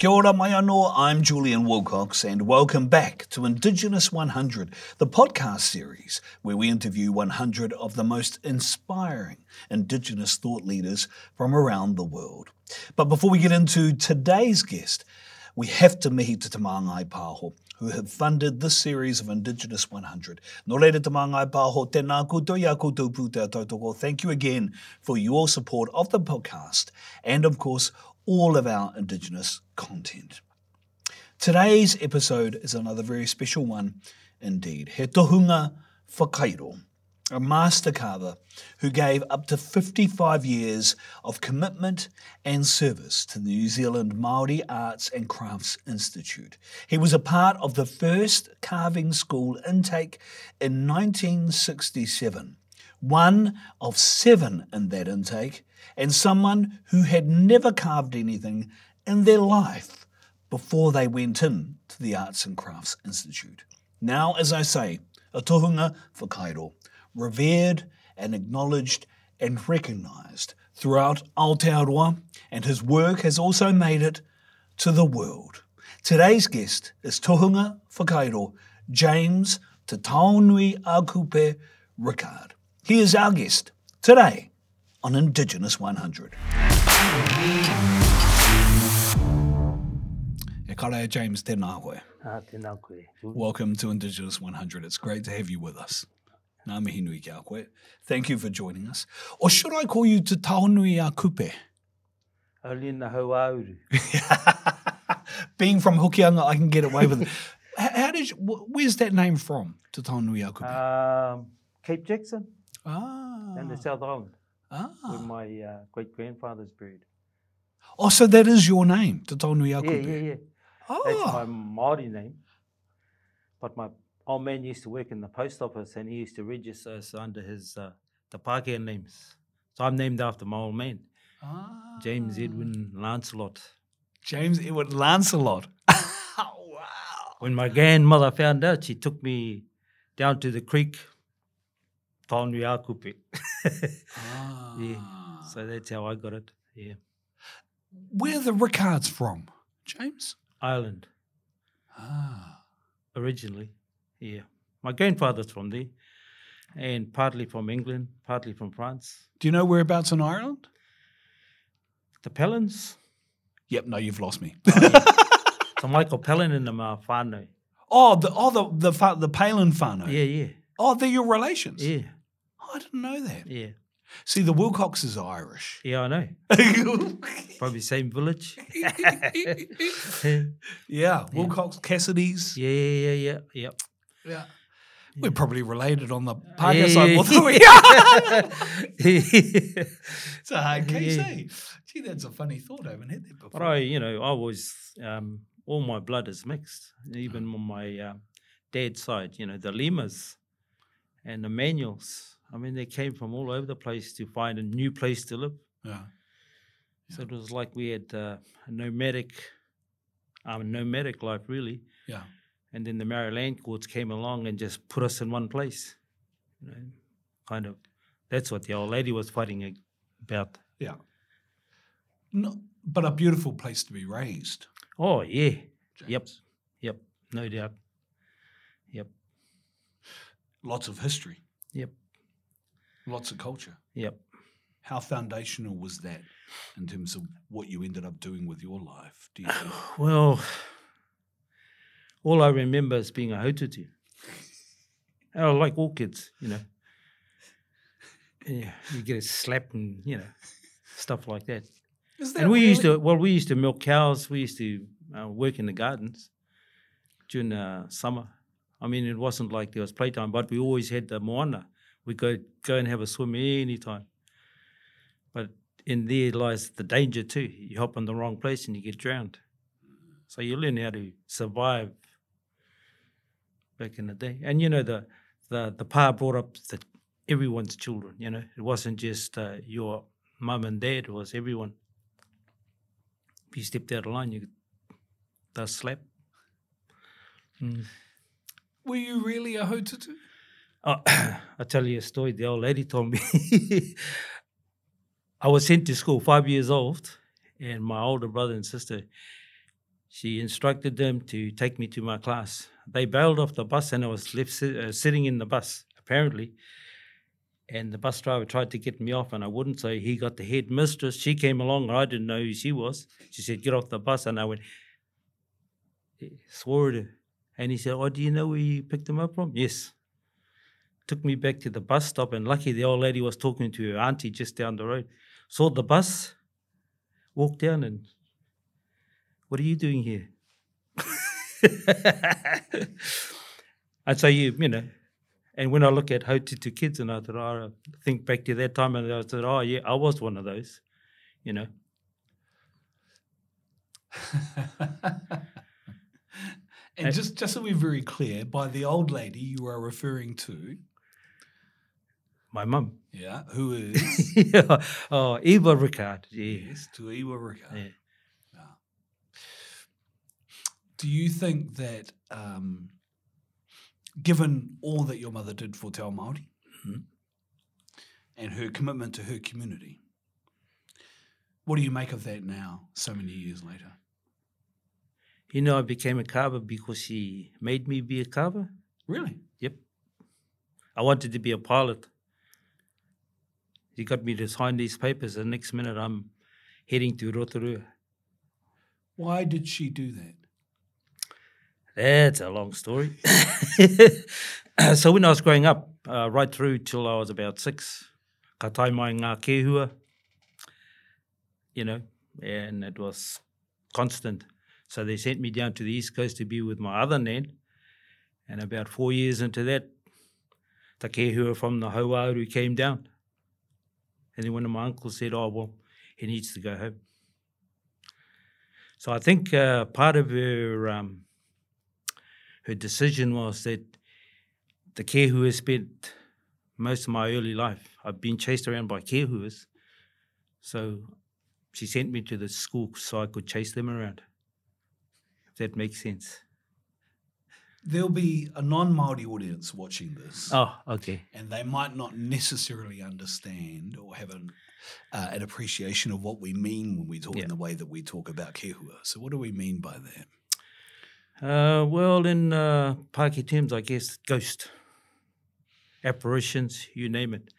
Kia ora mai anō, I'm Julian Wilcox, and welcome back to Indigenous 100, the podcast series where we interview 100 of the most inspiring Indigenous thought leaders from around the world. But before we get into today's guest, we have to mihi te Tamangai Pāho, who have funded this series of Indigenous 100. No reira Te Māngai Pāho, tēnā koutou ia koutou pūtea tautoko. Thank you again for your support of the podcast and, of course, all of our Indigenous content. Today's episode is another very special one indeed. He Tohunga Whakairo, a master carver who gave up to 55 years of commitment and service to the New Zealand Māori Arts and Crafts Institute. He was a part of the first carving school intake in 1967 one of seven in that intake, and someone who had never carved anything in their life before they went in to the Arts and Crafts Institute. Now, as I say, a tohunga whakairo, revered and acknowledged and recognised throughout Aotearoa, and his work has also made it to the world. Today's guest is tohunga whakairo, James Te Taonui a Kupe Rickard. He is our guest today on Indigenous 100. E kare James tēnā koe. Ah, tēnā koe. Welcome to Indigenous 100. It's great to have you with us. Ngā mihi nui kia koe. Thank you for joining us. Or should I call you Te Taonui a Kupe? Aulina hau auru. Being from Hokianga, I can get away with it. How did you, wh- where's that name from, Te Taonui a Kupe? Um, Cape Jackson ah. and the South Island, where ah. my uh, great grandfather's buried. Oh, so that is your name, Te Taonui a Yeah, yeah, yeah. Oh. That's my Māori name. But my old man used to work in the post office and he used to register us under his uh, the Pākehā names. So I'm named after my old man, Ah. James Edwin Lancelot. James Edwin Lancelot. oh, wow. When my grandmother found out, she took me down to the creek, Taonui a Kupe. Ah. So that's how I got it. Yeah. Where are the Rickards from, James? Ireland, Ah. originally. Yeah. My grandfather's from there, and partly from England, partly from France. Do you know whereabouts in Ireland? The Pellins. Yep, no, you've lost me. So Michael Pellin and the uh, whānau. oh, the oh the the the Palin whānau. Yeah, yeah, Oh, they're your relations. yeah, Oh, I didn't know that. yeah. See, the Wilcoxes are Irish. Yeah, I know. Probably same village. yeah, Wilcox Cassidy's. Yeah, yeah, yeah, yeah. Yeah. We're probably related on the Parker side. yeah. although we- yeah. it's a hard case, Yeah. eh? Gee, that's a funny thought. I haven't had that before. But I, you know, I was um, all my blood is mixed. Even on my uh, dad's side, you know, the Lemas and the Manuels. I mean, they came from all over the place to find a new place to live. yeah. So it was like we had uh, a nomadic, um, nomadic life really. Yeah. And then the Maori land courts came along and just put us in one place. You know, kind of. That's what the old lady was fighting about. Yeah. No, but a beautiful place to be raised. Oh yeah, Yep. Yep, no doubt. Yep, Lots of history, yep, lots of culture. yep. How foundational was that in terms of what you ended up doing with your life? Do you think? Well, all I remember is being a haututu. I like all kids, you know. Yeah, you get a slap and you know stuff like that. That And we used to well, we used to milk cows. We used to uh, work in the gardens during the summer. I mean, it wasn't like there was playtime, but we always had the moana. We go go and have a swim anytime. But in there lies the danger too. You hop in the wrong place and you get drowned. So you learn how to survive back in the day. And you know the the the pa brought up the everyone's children. You know, it wasn't just uh, your mum and dad; it was everyone. If you stepped out of line, you got slap. Mm. Were you really a hotutu? Oh, I'll tell you a story. The old lady told me. I was sent to school five years old, and my older brother and sister she instructed them to take me to my class. They bailed off the bus and I was left uh, sitting in the bus, apparently. And the bus driver tried to get me off and I wouldn't. So he got the headmistress. She came along and I didn't know who she was. She said, Get off the bus. And I went, eh, swore at her. And he said, Oh, do you know where you picked them up from? Yes. Took me back to the bus stop and lucky the old lady was talking to her auntie just down the road. Saw the bus, walked down and what are you doing here? and so you, you know, and when I look at Hotutu kids and I thought, oh, I think back to that time and I thought, oh yeah, I was one of those, you know. and just just so we're very clear, by the old lady you are referring to, My mum. yeah, who is yeah. Oh, Eva Rickard. Yeah. yes, Tuaiwa Rickard. yeah. Do you think that, um, given all that your mother did for Te Ao Māori Mhm. and her commitment to her community, what do you make of that now, so many years later? You know, I became a carver because she made me be a carver. Really? Yep. I wanted to be a pilot. He got me to sign these papers, and next minute I'm heading to Rotorua. Why did she do that? That's a long story. so when I was growing up, uh, right through till I was about six, ka tai mai ngā kēhua, you know, and it was constant. So they sent me down to the East Coast to be with my other nan. And about four years into that, the kēhua from the Hauauru came down. And then of my uncles said, oh, well, he needs to go home. So I think uh, part of her um, her decision was that the kehua spent most of my early life. I've been chased around by kehuas, so she sent me to the school so I could chase them around. If that makes sense. There'll be a non Māori audience watching this. Oh, okay. and they might not necessarily understand or have an, uh, an appreciation of what we mean when we talk Yeah. in the way that we talk about kehua. So, what do we mean by that? Uh, well, in uh, Pākehā terms, I guess ghost, apparitions, you name it.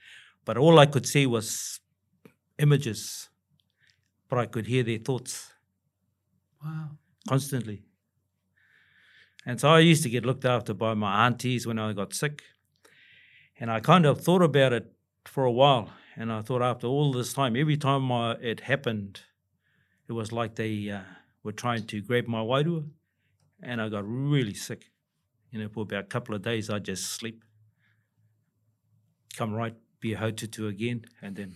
But all I could see was images, but I could hear their thoughts. Wow. constantly. And so I used to get looked after by my aunties when I got sick. And I kind of thought about it for a while. And I thought after all this time, every time I, it happened, it was like they uh, were trying to grab my wairua. And I got really sick. You know, for about a couple of days, I'd just sleep, come right, be a hotutu again. And then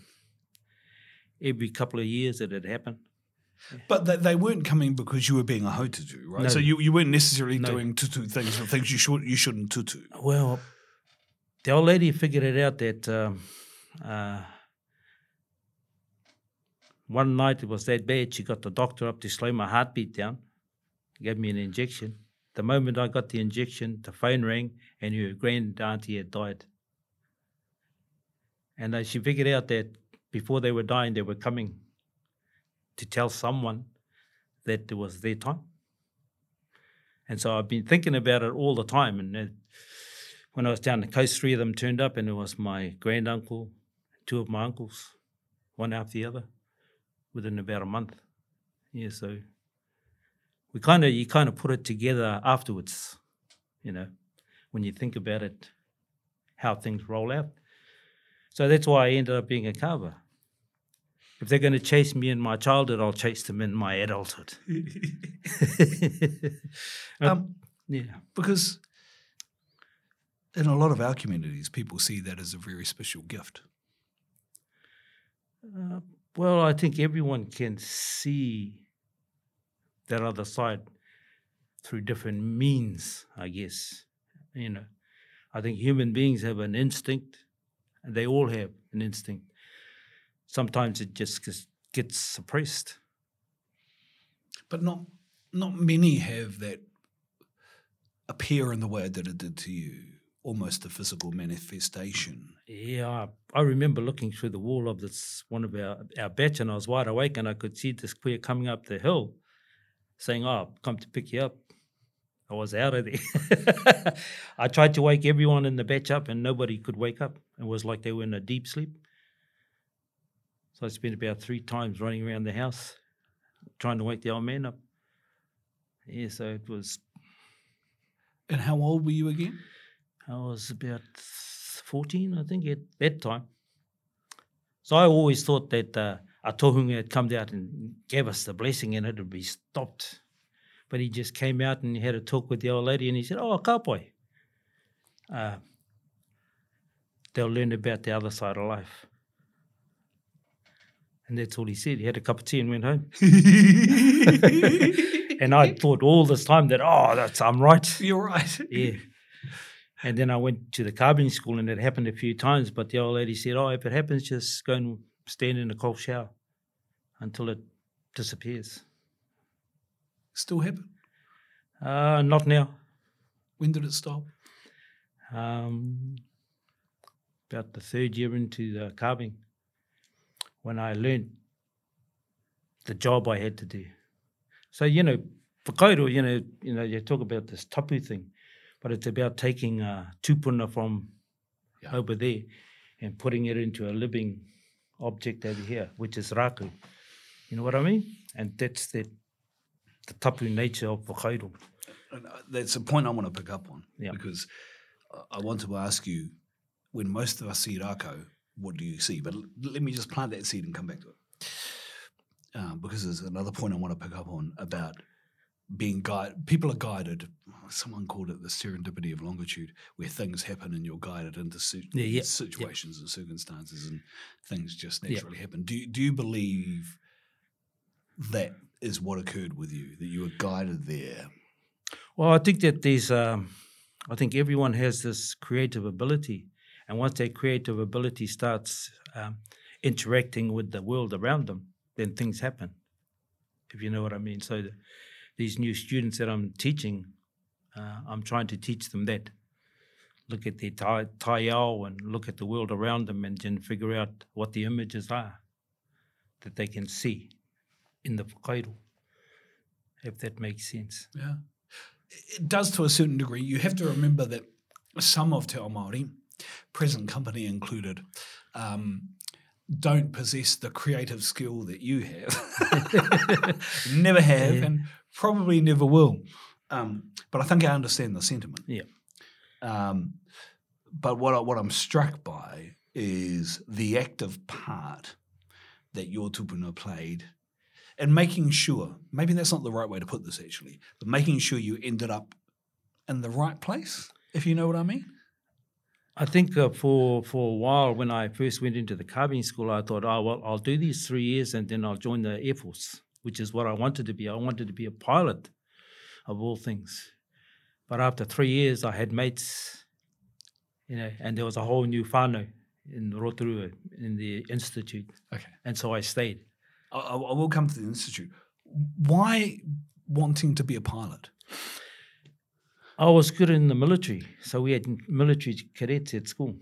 every couple of years it had happened. But they, they weren't coming because you were being a hotutu, right? No. So you, you weren't necessarily No. doing tutu things or things you should you shouldn't tutu. Well, the old lady figured it out that um, uh, one night it was that bad. She got the doctor up to slow my heartbeat down, gave me an injection. The moment I got the injection, the phone rang, and her grand auntie had died. And uh, she figured out that before they were dying, they were coming to tell someone that it was their time. And so I've been thinking about it all the time. And when I was down the coast, three of them turned up, and it was my granduncle, two of my uncles, one after the other, within about a month. Yeah, so we kind of you kind of put it together afterwards, you know, when you think about it, how things roll out. So that's why I ended up being a carver. If they're going to chase me in my childhood, I'll chase them in my adulthood. Um, yeah. because in a lot of our communities, people see that as a very special gift. Uh, well, I think everyone can see that other side through different means, I guess. You know, I think human beings have an instinct, and they all have an instinct. Sometimes it just gets- gets suppressed. But not not many have that appear in the way that it did to you, almost a physical manifestation. Yeah, I remember looking through the wall of this one of our, our bach, and I was wide awake, and I could see this kuia coming up the hill. saying, "Oh, I've come to pick you up." I was out of there. I tried to wake everyone in the bach up, and nobody could wake up. It was like they were in a deep sleep. So I spent about three times running around the house trying to wake the old man up. Yeah, so it was. And how old were you again? I was about fourteen, I think, at that time. So I always thought that uh, a tohunga had come out and gave us the blessing and it would be stopped. But he just came out and he had a talk with the old lady and he said, Oh, kapoi. Uh, they'll learn about the other side of life. And that's all he said. He had a cup of tea and went home. and I thought all this time that, oh, that's I'm right. You're right. Yeah. And then I went to the carving school and it happened a few times, but the old lady said, Oh, if it happens, just go and stand in a cold shower until it disappears. Still happen. Uh, not now. When did it stop? Um, about the third year into the carving when I learned the job I had to do. So, you know, for Kairo, you know, you know, you talk about this tapu thing, but it's about taking uh, tupuna from Yeah. over there and putting it into a living object over here, which is raku. You know what I mean? And that's the, the tapu nature of. And, uh, That's a point I want to pick up on Yeah. because I- I want to ask you when most of us see Rako, what do you see? But l- let me just plant that seed and come back to it. Um, because there's another point I want to pick up on about being guided. People are guided. Someone called it the serendipity of longitude, where things happen and you're guided into si- Yeah, yeah. situations and circumstances, and things just naturally happen. Do you, do you believe that is what occurred with you? That you were guided there? Well, I think that there's, um, I think everyone has this creative ability. And once their creative ability starts um, interacting with the world around them, then things happen, if you know what I mean. So the, these new students that I'm teaching, uh, I'm trying to teach them that. Look at their tai, taiao and look at the world around them and then figure out what the images are that they can see in the whakairo, if that makes sense. Yeah. It does to a certain degree. You have to remember that some of Te Māori, present company included, um, don't possess the creative skill that you have. never have, Yeah. and probably never will. Um, but I think I understand the sentiment. Yeah. Um, but what I, what I'm struck by is the active part that your tupuna played and making sure, maybe that's not the right way to put this actually, but making sure you ended up in the right place, if you know what I mean. I think uh, for for a while when I first went into the carving school, I thought, oh well, I'll do these three years and then I'll join the Air Force, which is what I wanted to be. I wanted to be a pilot, of all things. But after three years, I had mates, you know, and there was a whole new whānau in Rotorua in the institute, Okay. and so I stayed. I, I I will come to the institute. Why wanting to be a pilot? I was good in the military, so we had military cadets at school,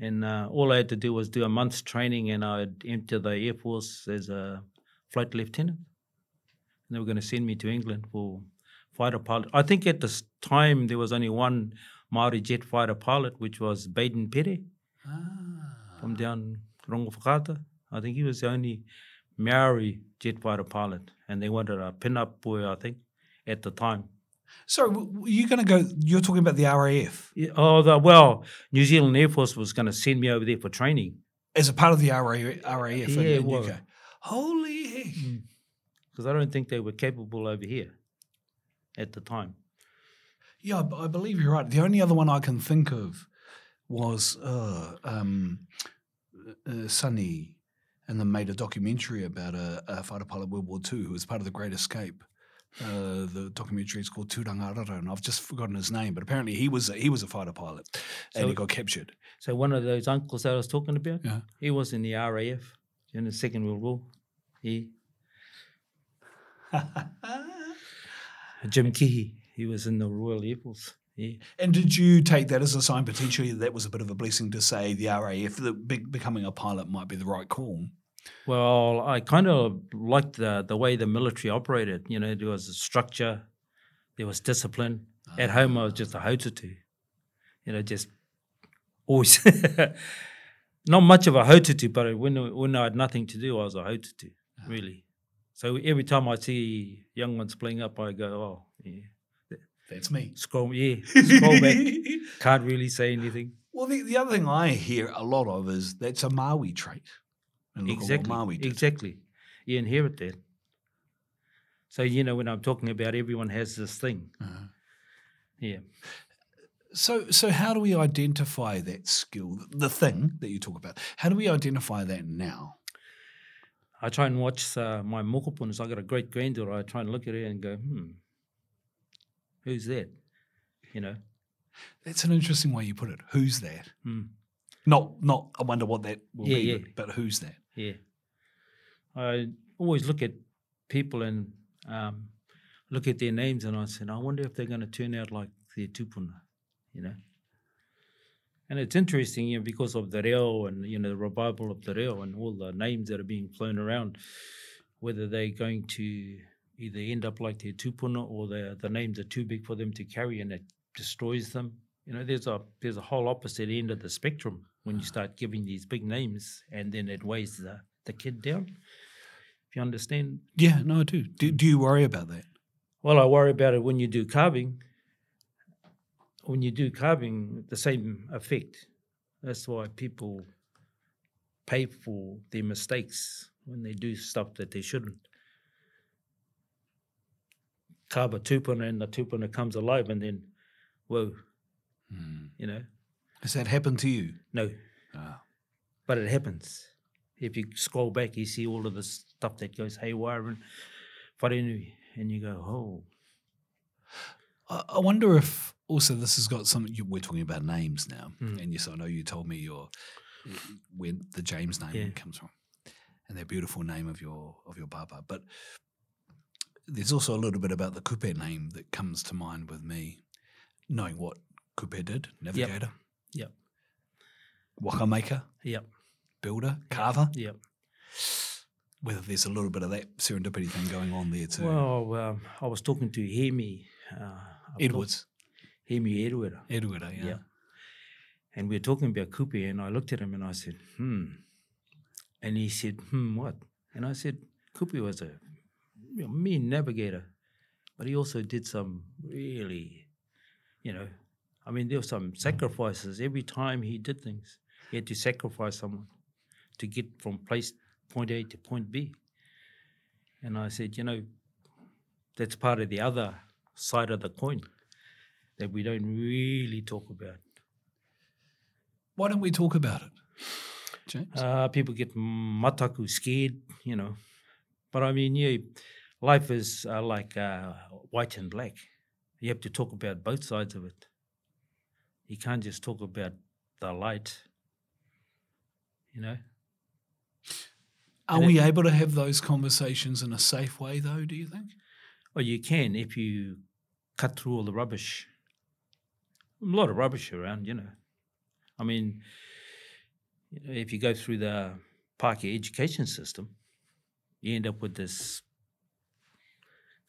and uh, all I had to do was do a month's training, and I'd enter the Air Force as a flight lieutenant. And they were going to send me to England for fighter pilot. I think at this time there was only one Maori jet fighter pilot, which was Baden Pere Ah. from down Rongowhakaata. I think he was the only Maori jet fighter pilot, and they wanted a pin-up boy, I think, at the time. So w- were you going to go? You're talking about the RAF Yeah, oh, the, well, New Zealand Air Force was going to send me over there for training as a part of the RAF, RAF Yeah, in well- UK. Holy heck! because I don't think they were capable over here at the time. Yeah, I believe you're right. The only other one I can think of was uh, um, uh, Sunny, and then made a documentary about a, a fighter pilot World War II who was part of the Great Escape. Uh, the documentary is called Turangarara, and I've just forgotten his name, but apparently he was a, he was a fighter pilot, and he got captured. So one of those uncles that I was talking about, Yeah. he was in the RAF in the Second World War. He, Jim Kihi, he was in the Royal Air Force. Yeah. And did you take that as a sign potentially that was a bit of a blessing to say the RAF, that be- becoming a pilot might be the right call? Well, I kind of liked the the way the military operated. You know, there was a structure, there was discipline. At ah. home, I was just a hotatu. You know, just always not much of a hotatu, but when when I had nothing to do, I was a hotatu, ah. really. So every time I see young ones playing up, I go, oh, yeah, That's me. scroll, yeah, scroll back. Can't really say anything. Well, the, the other thing I hear a lot of is that's a Maui trait. And look at what exactly. Maui did. Exactly. You inherit that. So you know when I'm talking about everyone has this thing. Uh-huh. Yeah. So, so how do we identify that skill, the thing that you talk about? How do we identify that now? I try and watch uh, my mokopunas. I got a great granddaughter. I try and look at her and go, hmm, who's that? You know. That's an interesting way you put it. Who's that? Hmm. Not, not. I wonder what that will Yeah, be, yeah. But, but who's that? Yeah. I always look at people and um, look at their names and I said, I wonder if they're going to turn out like their tupuna, you know. And it's interesting, you know, because of the reo and, you know, the revival of the reo and all the names that are being flown around, whether they're going to either end up like their tupuna or the, the names are too big for them to carry and it destroys them. You know, there's a there's a whole opposite end of the spectrum when you hmm. start giving these big names and then it weighs the, the kid down. If you understand. Yeah, no, I do. Do, do you worry about that? Well, I worry about it when you do carving. When you do carving, the same effect. That's why people pay for their mistakes when they do stuff that they shouldn't. Carve a tupuna and the tupuna comes alive and then, whoa, hmm. you know, Has that happened to you? no, Ah. but it happens. If you scroll back, you see all of the stuff that goes haywire and wharenui, and you go, oh, I wonder if also this has got something. We're talking about names now, Mm. and yes, I know you told me your where the James name Yeah. comes from, and that beautiful name of your of your papa. But there's also a little bit about the Kupe name that comes to mind with me, knowing what Kupe did: navigator, Yep. Waka maker, yep, builder, carver. yep. Whether there's a little bit of that serendipity thing going on there too. Well, um, I was talking to Hemi. Uh, Edwards, Hemi Edward. Edward, yeah. Yeah. And we were talking about Kupe, and I looked at him and I said, hmm. And he said, hmm, what? And I said, Kupe was a you know, mean navigator, but he also did some really, you know, I mean, there were some sacrifices every time he did things. He had to sacrifice someone to get from place point A to point B. And I said, you know, that's part of the other side of the coin that we don't really talk about. Why don't we talk about it, James? Uh, people get mataku, scared, you know. But I mean, yeah, life is uh, like uh, white and black. You have to talk about both sides of it. You can't just talk about the light, you know. Are and it- we able to have those conversations in a safe way, though? Do you think? Well, you can if you cut through all the rubbish. A lot of rubbish around, you know. I mean, you know, if you go through the Pākehā education system, you end up with this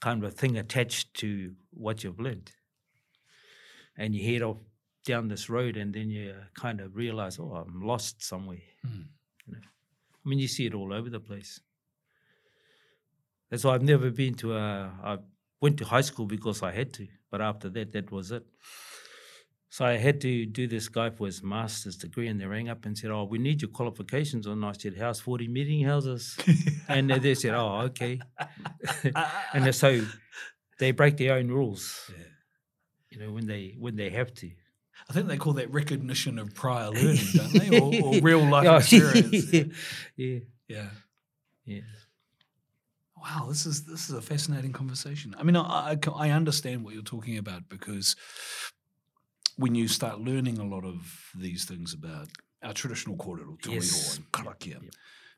kind of thing attached to what you've learned. And you head off down this road, and then you kind of realize, oh, I'm lost somewhere. Mm. You know, I mean, you see it all over the place. That's why I've never been to a. I went to high school because I had to, but after that, that was it. So I had to do this guy for his master's degree, and they rang up and said, "Oh, we need your qualifications." And I said, "House forty meeting houses?" and they- said, "Oh, okay." and so they break their own rules, Yeah. you know, when they when they have to. I think they call that recognition of prior learning, don't they? Or, or real life Oh, experience. yeah, yeah, yeah. yeah. Wow, this is this is a fascinating conversation. I mean, I, I, I understand what you're talking about because when you start learning a lot of these things about our traditional kōrero, tui Yes. and karakia, yep.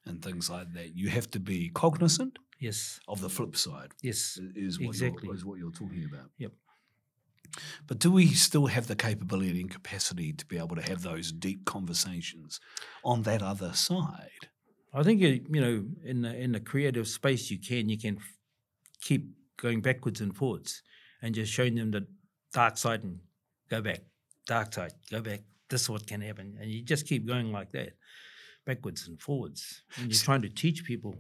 and things like that, you have to be cognizant Yes, of the flip side. yes. Is what Exactly. you're, is what you're talking about. Yep. But do we still have the capability and capacity to be able to have those deep conversations on that other side? I think uh, you know in the, in the creative space you can you can f- keep going backwards and forwards and just showing them the dark side and go back, dark side, go back. This is what can happen, and you just keep going like that, backwards and forwards. And you're trying to teach people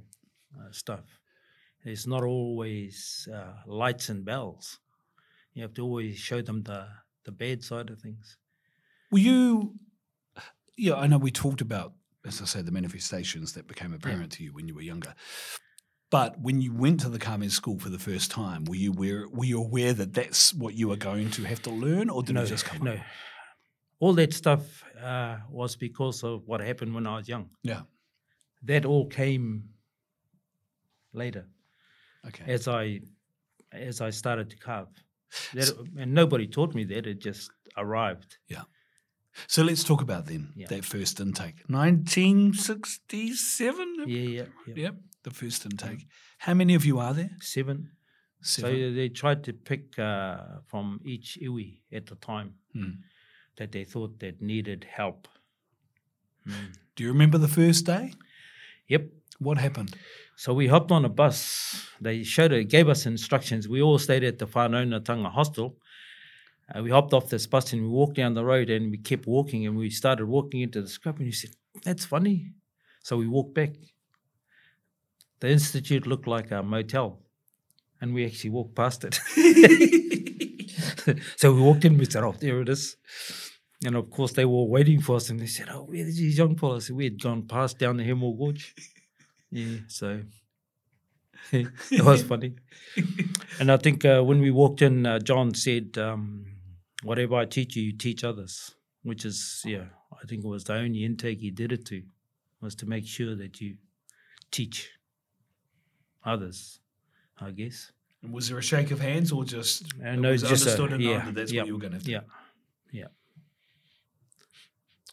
uh, stuff. It's not always uh, lights and bells. You have to always show them the the bad side of things. Were you? Yeah, I know we talked about, as I say, the manifestations that became apparent to you when you were younger. But when you went to the Carmen school for the first time, were you aware? Were you aware that that's what you were going to have to learn, or did no, it just come? no. up? All that stuff uh, was because of what happened when I was young. Yeah. That all came later Okay. as I as I started to carve. That, and nobody taught me that; it just arrived. Yeah. So let's talk about then Yeah. that first intake, 1967. Yeah, yeah, yeah. Yep, the first intake. How many of you are there? Seven. Seven. So they tried to pick uh, from each iwi at the time Hmm. that they thought that needed help. Mm. Do you remember the first day? Yep. What happened? So we hopped on a bus. They showed it, gave us instructions. We all stayed at the Whanona Tanga hostel. Uh, we hopped off this bus and we walked down the road and we kept walking and we started walking into the scrub and you said, That's funny. So we walked back. The institute looked like a motel and we actually walked past it. so we walked in, we said, Oh, there it is. And of course, they were waiting for us and they said, Oh, where are these young fellas? We had gone past down the Hemo Gorge. Yeah, so it was funny. And I think uh, when we walked in, uh, John said, um, "Whatever I teach you, you teach others," which is, yeah, I think it was the only intake he did it to, was to make sure that you teach others. I guess. Was there a shake of hands or just And it no, was just a- understood and yeah, that that's yeah, what you were going to have to Yeah,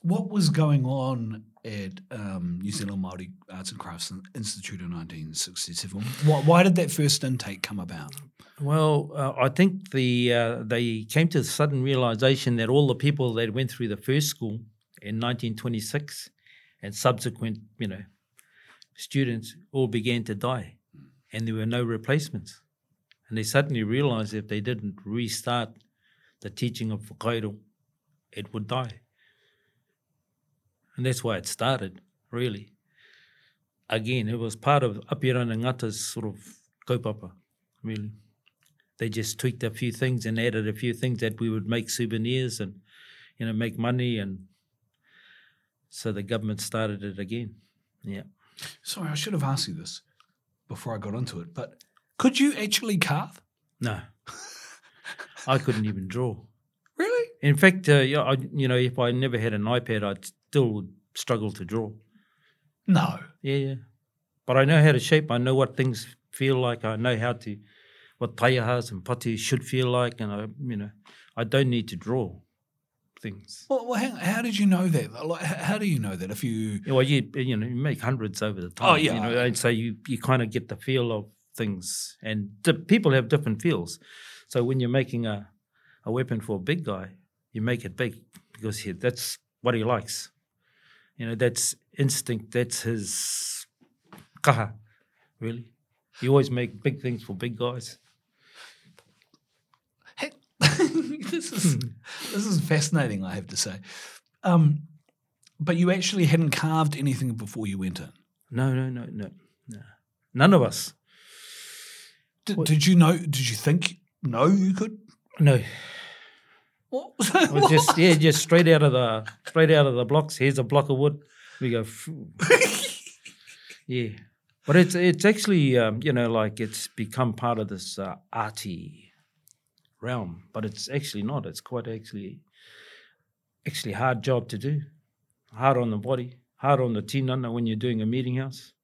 What was going on at um, New Zealand Māori Arts and Crafts Institute in 1967? Why, why did that first intake come about? Well, uh, I think the uh, they came to the sudden realization that all the people that went through the first school in 1926 and subsequent, you know, students all began to die, and there were no replacements. And they suddenly realized if they didn't restart the teaching of Whakairo, it would die. And that's why it started, really. Again, it was part of Apirana Ngata's sort of kaupapa, really they just tweaked a few things and added a few things that we would make souvenirs and you know make money and so the government started it again yeah Sorry, I should have asked you this before I got onto it, but could you actually carve? no i couldn't even draw Really? in fact uh, yeah, I, you know if i never had an ipad i'd still would struggle to draw No. yeah yeah but i know how to shape i know what things feel like i know how to what taiahas and patu should feel like and i you know i don't need to draw things Well, well hang, how did you know that? Like, how do you know that? If you Yeah, well, you you know you make hundreds over the time. Oh, yeah, you know, and so you you kind of get the feel of things, and the people have different feels. So when you're making a a weapon for a big guy, you make it big because he, that's what he likes. You know, that's instinct. That's his kaha, really. You always make big things for big guys. Hey, this is this is fascinating. I have to say, um, but you actually hadn't carved anything before you went in. No, no, no, no, no. None of us. Did, What- did you know? Did you think? No, you could. No, What? Well, just yeah, just straight out of the straight out of the blocks. Here's a block of wood. We go, yeah. But it's it's actually um, you know like it's become part of this uh, arty realm, but it's actually not. It's quite actually actually hard job to do. Hard on the body, hard on the tinana when you're doing a meeting house.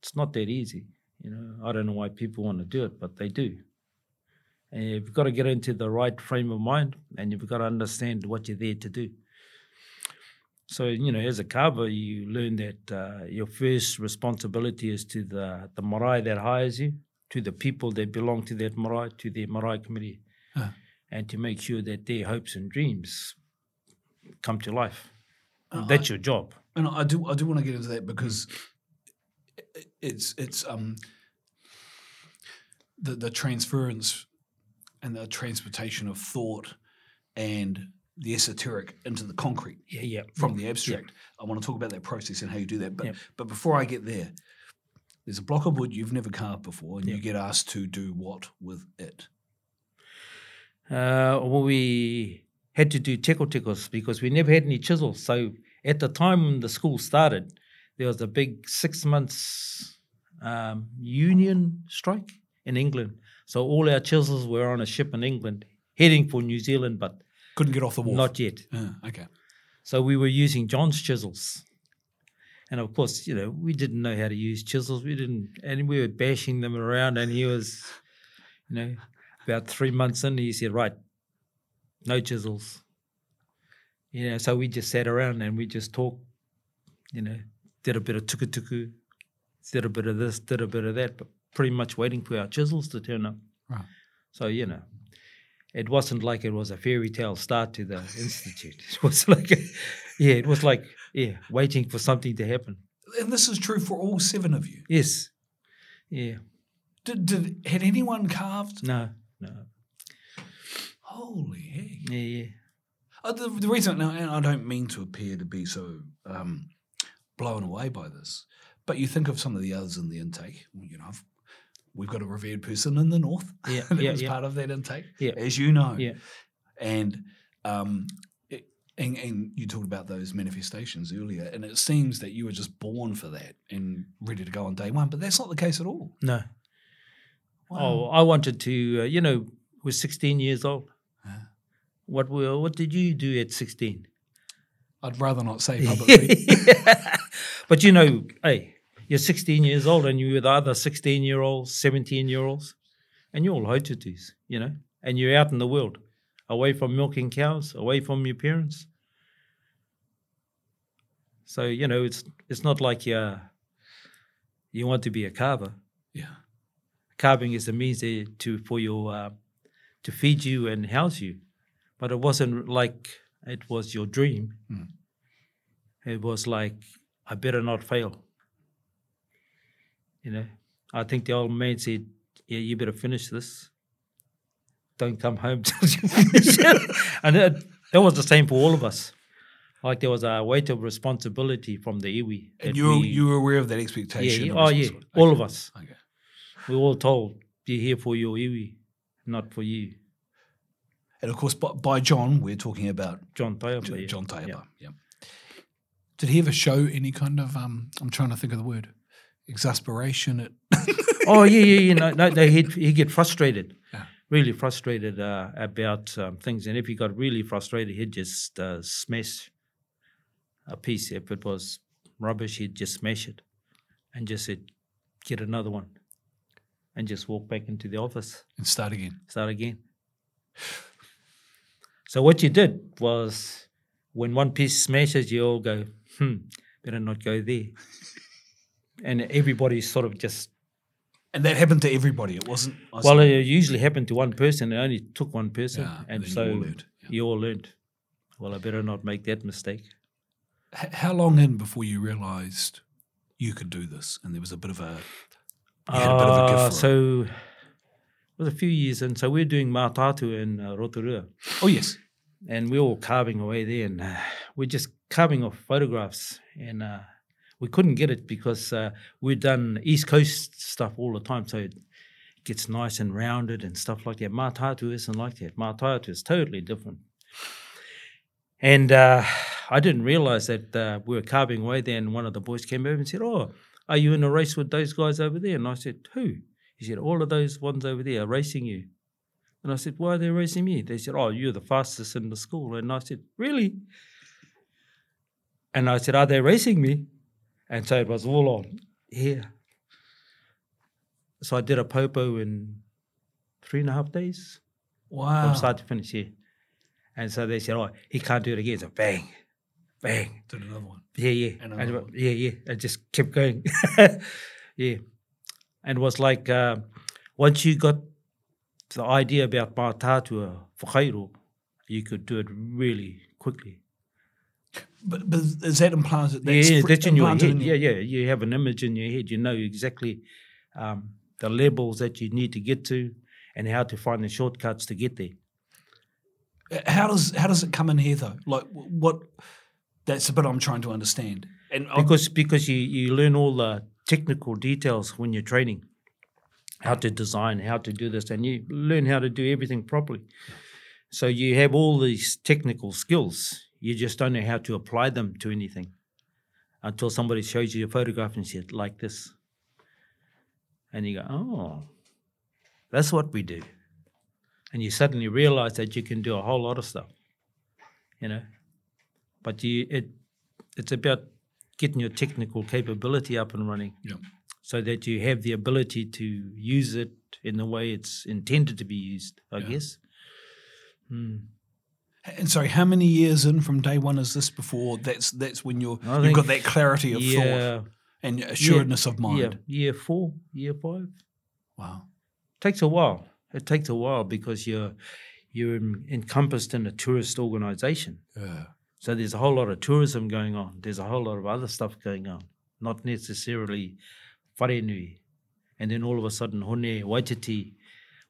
It's not that easy. You know, I don't know why people want to do it, but they do. And you've got to get into the right frame of mind and you've got to understand what you're there to do. So, you know, as a carver, you learn that uh, your first responsibility is to the, the marae that hires you, to the people that belong to that marae, to the marae committee, Huh. and to make sure that their hopes and dreams come to life. Uh, That's your job. And I do, I do want to get into that because it's it's um the the transference and the transportation of thought and the esoteric into the concrete Yeah, yeah. from the abstract. I want to talk about that process and how you do that. But Yep. but before I get there, there's a block of wood you've never carved before, and you get asked to do what with it? Uh, well, we had to do tickle tickles because we never had any chisels. So at the time when the school started, there was a big six months um, union strike in England. So all our chisels were on a ship in England heading for New Zealand, but Couldn't get off the wharf. not yet. Ah, okay. So we were using John's chisels. And of course, you know, we didn't know how to use chisels. We didn't, and we were bashing them around. And he was, you know, about three months in, he said, Right, no chisels. You know, so we just sat around and we just talked, you know, did a bit of tuku tuku, did a bit of this, did a bit of that, but pretty much waiting for our chisels to turn up. Right. So, you know, it wasn't like it was a fairy tale start to the institute. It was like, a, yeah, it was like, yeah, waiting for something to happen. And this is true for all seven of you. Yes. Yeah. Did, did had anyone carved? No, no. Holy heck! Yeah, yeah. Uh, the, the reason, now, and I don't mean to appear to be so um, blown away by this, but you think of some of the others in the intake. You know, I've, we've got a revered person in the north Yeah, that yeah, was yeah. part of that intake, Yeah. as you know. Yeah. And, um, it, and and you talked about those manifestations earlier, and it seems that you were just born for that and ready to go on day one, but that's not the case at all. No. Oh, I wanted to, uh, you know, was 16 years old. Yeah. What were, what did you do at 16? I'd rather not say publicly. but you know, hey, you're 16 years old and you're with other 16 year olds, 17 year olds, and you're all hotutus, you know, and you're out in the world, away from milking cows, away from your parents. So you know, it's it's not like you you want to be a carver. yeah. Carving is a means to to- for your uh, to feed you and house you, but it wasn't like it was your dream. Mm. It was like I better not fail. You know, I think the old man said, "Yeah, you better finish this. Don't come home till you finish it." and that, that was the same for all of us. Like there was a weight of responsibility from the iwi. And you were, we- you were aware of that expectation? yeah, of oh yeah, responsibility? all of us. Okay. We were all told, "You're here for your iwi, not for you." And of course, by, by John, we're talking about John Taiapa, John Taylor. Yeah. Yeah. Did he ever show any kind of um? I'm trying to think of the word. Exasperation at oh yeah, yeah, yeah. No, no, no he'd he'd get frustrated, Yeah. really frustrated uh, about um, things. And if he got really frustrated, he'd just uh, smash a piece. If it was rubbish, he'd just smash it, and just said, "Get another one," and just walk back into the office, and start again. start again. So what you did was, when one piece smashes, you all go, "Hmm, better not go there," and everybody sort of just And that happened to everybody. It wasn't. I Well, see. it usually happened to one person. It only took one person, Yeah, and then you so all learned, yeah. you all learned. Well, I better not make that mistake. H- how long in before you realised you could do this? And there was a bit of a. You had a bit of a gift Uh, for it. so it was a few years and So we're doing Mātaatua in uh, Rotorua, Oh yes. and we're all carving away there, and uh, we're just carving off photographs, and uh, we couldn't get it because uh, we'd done East Coast stuff all the time, so it gets nice and rounded and stuff like that. Mātaatua isn't like that. Mātaatua is totally different. And uh, I didn't realize that uh, we were carving away there, and one of the boys came over and said, "Oh, are you in a race with those guys over there?" And I said, "Who?" He said, "All of those ones over there are racing you." And I said, "Why are they racing me?" They said, "Oh, you're the fastest in the school." And I said, "Really?" And I said, "Are they racing me?" And so it was all on here. So I did a poupou in three and a half days Wow. from start to finish. Yeah. And so they said, "Oh, he can't do it again." So bang, bang, Did another one. yeah, yeah, And and, one. yeah, yeah. It just kept going. yeah, and it was like uh, once you got the idea about mātātua whakairo, you could do it really quickly. But, but is that implanted? That's yeah, fr- that's in your head. yeah, yeah. You have an image in your head. You know exactly um, the levels that you need to get to and how to find the shortcuts to get there. How does how does it come in here though? Like what? That's the bit I'm trying to understand. And I'm- because because you, you learn all the technical details when you're training how to design how to do this and you learn how to do everything properly so you have all these technical skills you just don't know how to apply them to anything until somebody shows you a photograph and says like this and you go oh that's what we do and you suddenly realize that you can do a whole lot of stuff you know but you it it's about getting your technical capability up and running Yeah. so that you have the ability to use it in the way it's intended to be used, I Yeah. guess. Hmm. And sorry, how many years in from day one is this before? That's that's when you're I you've got that clarity of thought and assuredness of mind. yeah, year four, year five. Wow. Takes a while. It takes a while because you're you're en- encompassed in a tourist organisation. Yeah. So there's a whole lot of tourism going on. There's a whole lot of other stuff going on, not necessarily wharenui. And then all of a sudden, Hone Waititi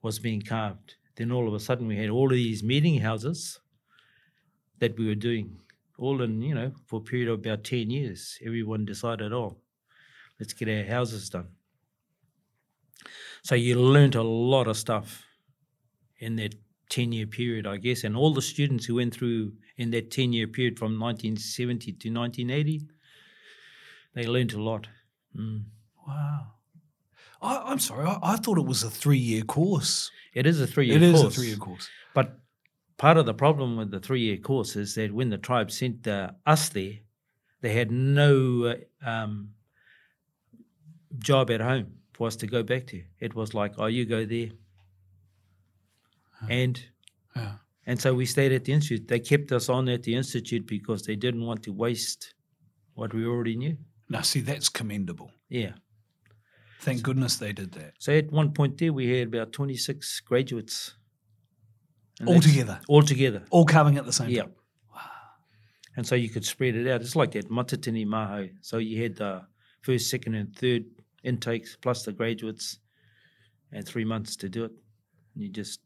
was being carved. Then all of a sudden, we had all of these meeting houses that we were doing, all in, you know, for a period of about 10 years. Everyone decided, oh, let's get our houses done. So you learnt a lot of stuff in that 10 year period, I guess. And all the students who went through in that 10 year period from 1970 to 1980, they learnt a lot. Mm. Wow. I, I'm sorry. I, I thought it was a three year course. It is a three year course. It is a three year course. But part of the problem with the three year course is that when the tribe sent uh, us there, they had no uh, um, job at home for us to go back to. It was like, oh, you go there. And Yeah. and so we stayed at the institute. They kept us on at the institute because they didn't want to waste what we already knew. Now, see, that's commendable. Yeah. Thank goodness they did that. So at one point there, we had about 26 graduates. And that's- Altogether. All together. All coming at the same Yeah. time. And so you could spread it out. It's like that matatini maho. So you had the first, second, and third intakes plus the graduates, and three months to do it. And you just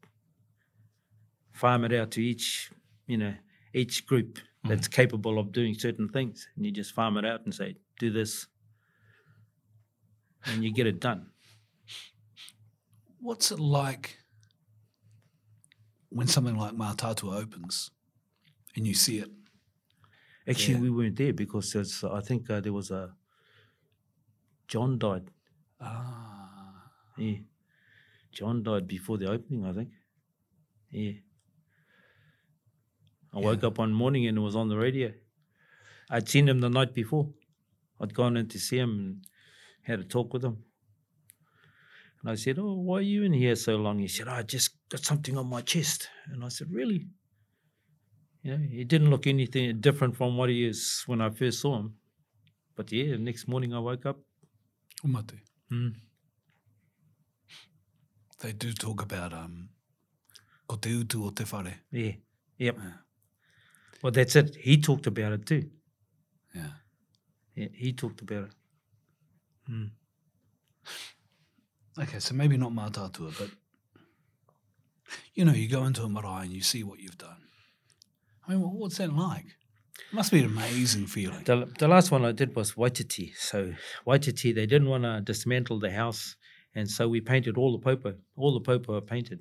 farm it out to each, you know, each group mm-hmm. that's capable of doing certain things, and you just farm it out and say, "Do this," and you get it done. What's it like when something like Mātaatua opens and you see it? Actually, Yeah. we weren't there because I think uh, there was a John died. Ah. Yeah. John died before the opening, I think. Yeah. I woke up one morning and it was on the radio. I'd seen him the night before. I'd gone in to see him and had a talk with him. And I said, Oh, why are you in here so long? He said, "Oh, I just got something on my chest. And I said, Really? You know, he didn't look anything different from what he is when I first saw him. But yeah, the next morning I woke up. Umatu. Mm. They do talk about um, ko te utu o te whare. Yeah. Yep. Yeah. Well, that's it. He talked about it too. Yeah. Yeah, he talked about it. Mm. Okay, so maybe not Mātaatua, but you know, you go into a marae and you see what you've done. I mean, what's that like? It must be an amazing feeling. The, the last one I did was Waititi. So Waititi, they didn't want to dismantle the house, and so we painted all the poupou. All the poupou are painted.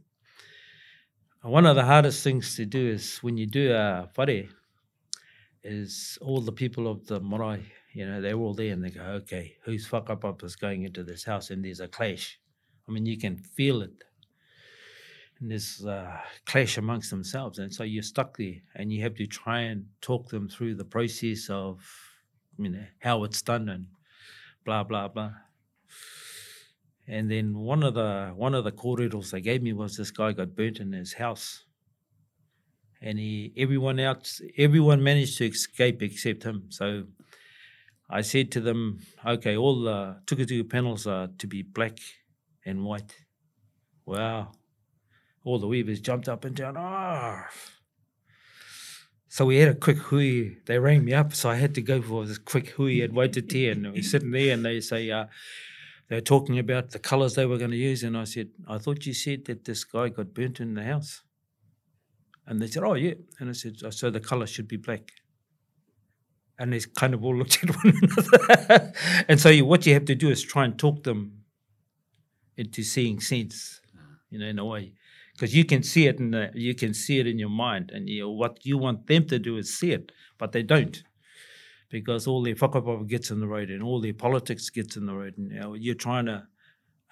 One of the hardest things to do is when you do a whare, is all the people of the marae, you know, they're all there and they go, okay, whose up is going into this house? And there's a clash. I mean, you can feel it. And there's a clash amongst themselves. And so you're stuck there and you have to try and talk them through the process of, you know, how it's done and blah, blah, blah. And then one of the one of the kōreros they gave me was this guy got burnt in his house. And he everyone else everyone managed to escape except him. So I said to them, okay, all the tukutuku panels are to be black and white. Wow. All the weavers jumped up and down. Ah. So we had a quick hui. They rang me up, so I had to go for this quick hui at Waititi. And we're sitting there, and they say, uh, they're talking about the colours they were going to use. And I said, I thought you said that this guy got burnt in the house. And they said, oh, yeah. And I said, "Oh, so the colour should be black. And they kind of all looked at one another. and so you, what you have to do is try and talk them into seeing sense, you know, in a way. Because you can see it in the, you can see it in your mind, and you what you want them to do is see it, but they don't, because all their whakapapa gets in the road and all their politics gets in the road, and you know, you're trying to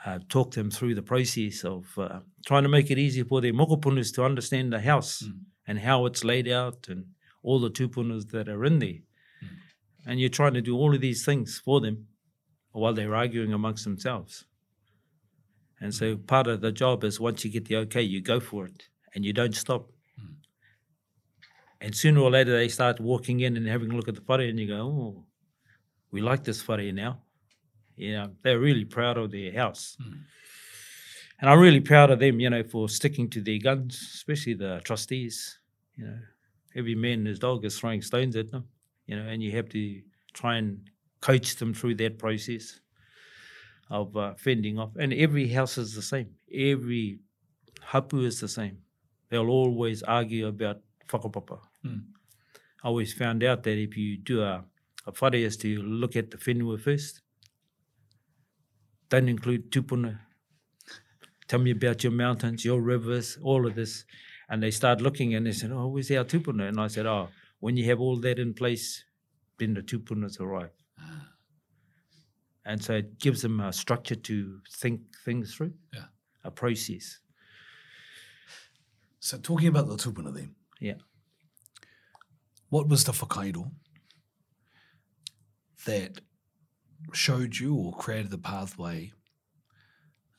uh, talk them through the process of uh, trying to make it easy for their mokopunas to understand the house Mm. and how it's laid out and all the tupunas that are in there. And you're trying to do all of these things for them while they're arguing amongst themselves. And so mm. part of the job is once you get the okay, you go for it and you don't stop. Mm. And sooner or later they start walking in and having a look at the whare and you go, oh, we like this whare now. You know, they're really proud of their house. Mm. And I'm really proud of them, you know, for sticking to their guns, especially the trustees. You know, every man and his dog is throwing stones at them, you know, and you have to try and coach them through that process of uh, fending off. And every house is the same. Every hapu is the same. They'll always argue about whakapapa. Mm. I always found out that if you do a, a whare is to look at the whenua first, don't include tupuna. Tell me about your mountains, your rivers, all of this. And they start looking and they said, Oh, where's our tupuna? And I said, Oh, when you have all that in place, then the tupunas arrive. And so it gives them a structure to think things through, Yeah. a process. So talking about the tupuna then, Yeah. what was the whakaido that showed you or created the pathway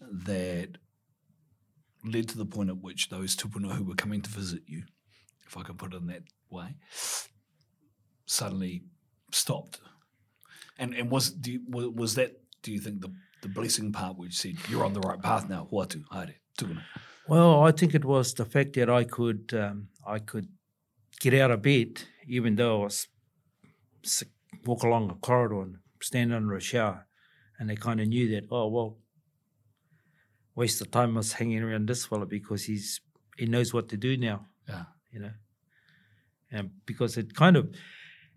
that led to the point at which those tupuna who were coming to visit you, if I can put it in that way, suddenly stopped? And and was do you, was that do you think the the blessing part which said you're on the right path now? Huatu, haere, tupuna. Well, I think it was the fact that I could um, I could get out of bed even though I was sick, walk along a corridor and stand under a shower, and they kind of knew that oh well, waste of time was hanging around this fella because he's he knows what to do now, Yeah. you know, and because it kind of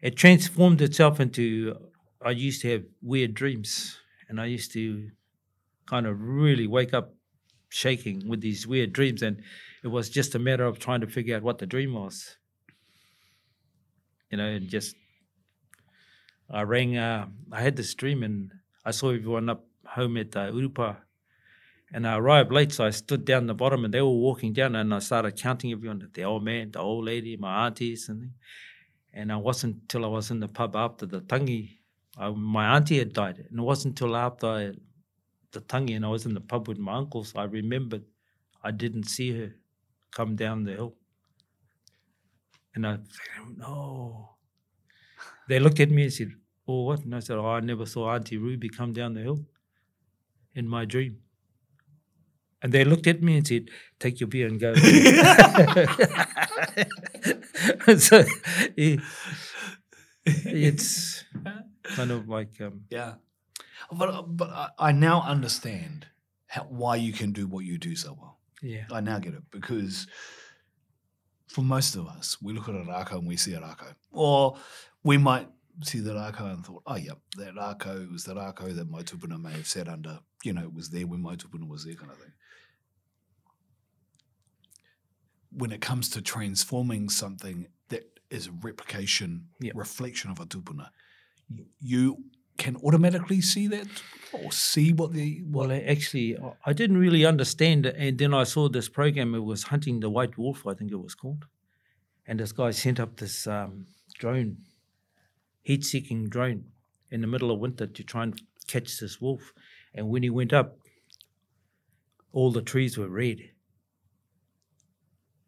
it transformed itself into I used to have weird dreams, and I used to kind of really wake up shaking with these weird dreams and it was just a matter of trying to figure out what the dream was. You know and just i rang uh, i had this dream and i saw everyone up home at uh, urupa and i arrived late so i stood down the bottom and they were walking down and i started counting everyone the old man the old lady my aunties and and it wasn't till i was in the pub after the tangi uh, my auntie had died and it wasn't until after I, the tangi and I was in the pub with my uncles, I remembered I didn't see her come down the hill. And I said, no. They looked at me and said, oh, what? And I said, oh, I never saw Auntie Ruby come down the hill in my dream. And they looked at me and said, take your beer and go. so it- it's kind of like, um, Yeah. But but I, now understand how, why you can do what you do so well. yeah. I now get it because for most of us, we look at a rākau and we see a rākau, or we might see the rākau and thought, oh yeah, that rākau was the rākau that my tupuna may have sat under. You know, it was there when my tupuna was there, kind of thing. When it comes to transforming something that is a replication, Yep. reflection of a tupuna, you can automatically see that or see what the what Well, actually, I- didn't really understand it. And then I saw this program, it was Hunting the White Wolf, I think it was called. And this guy sent up this um, drone, heat seeking drone, in the middle of winter to try and catch this wolf. And when he went up, all the trees were red.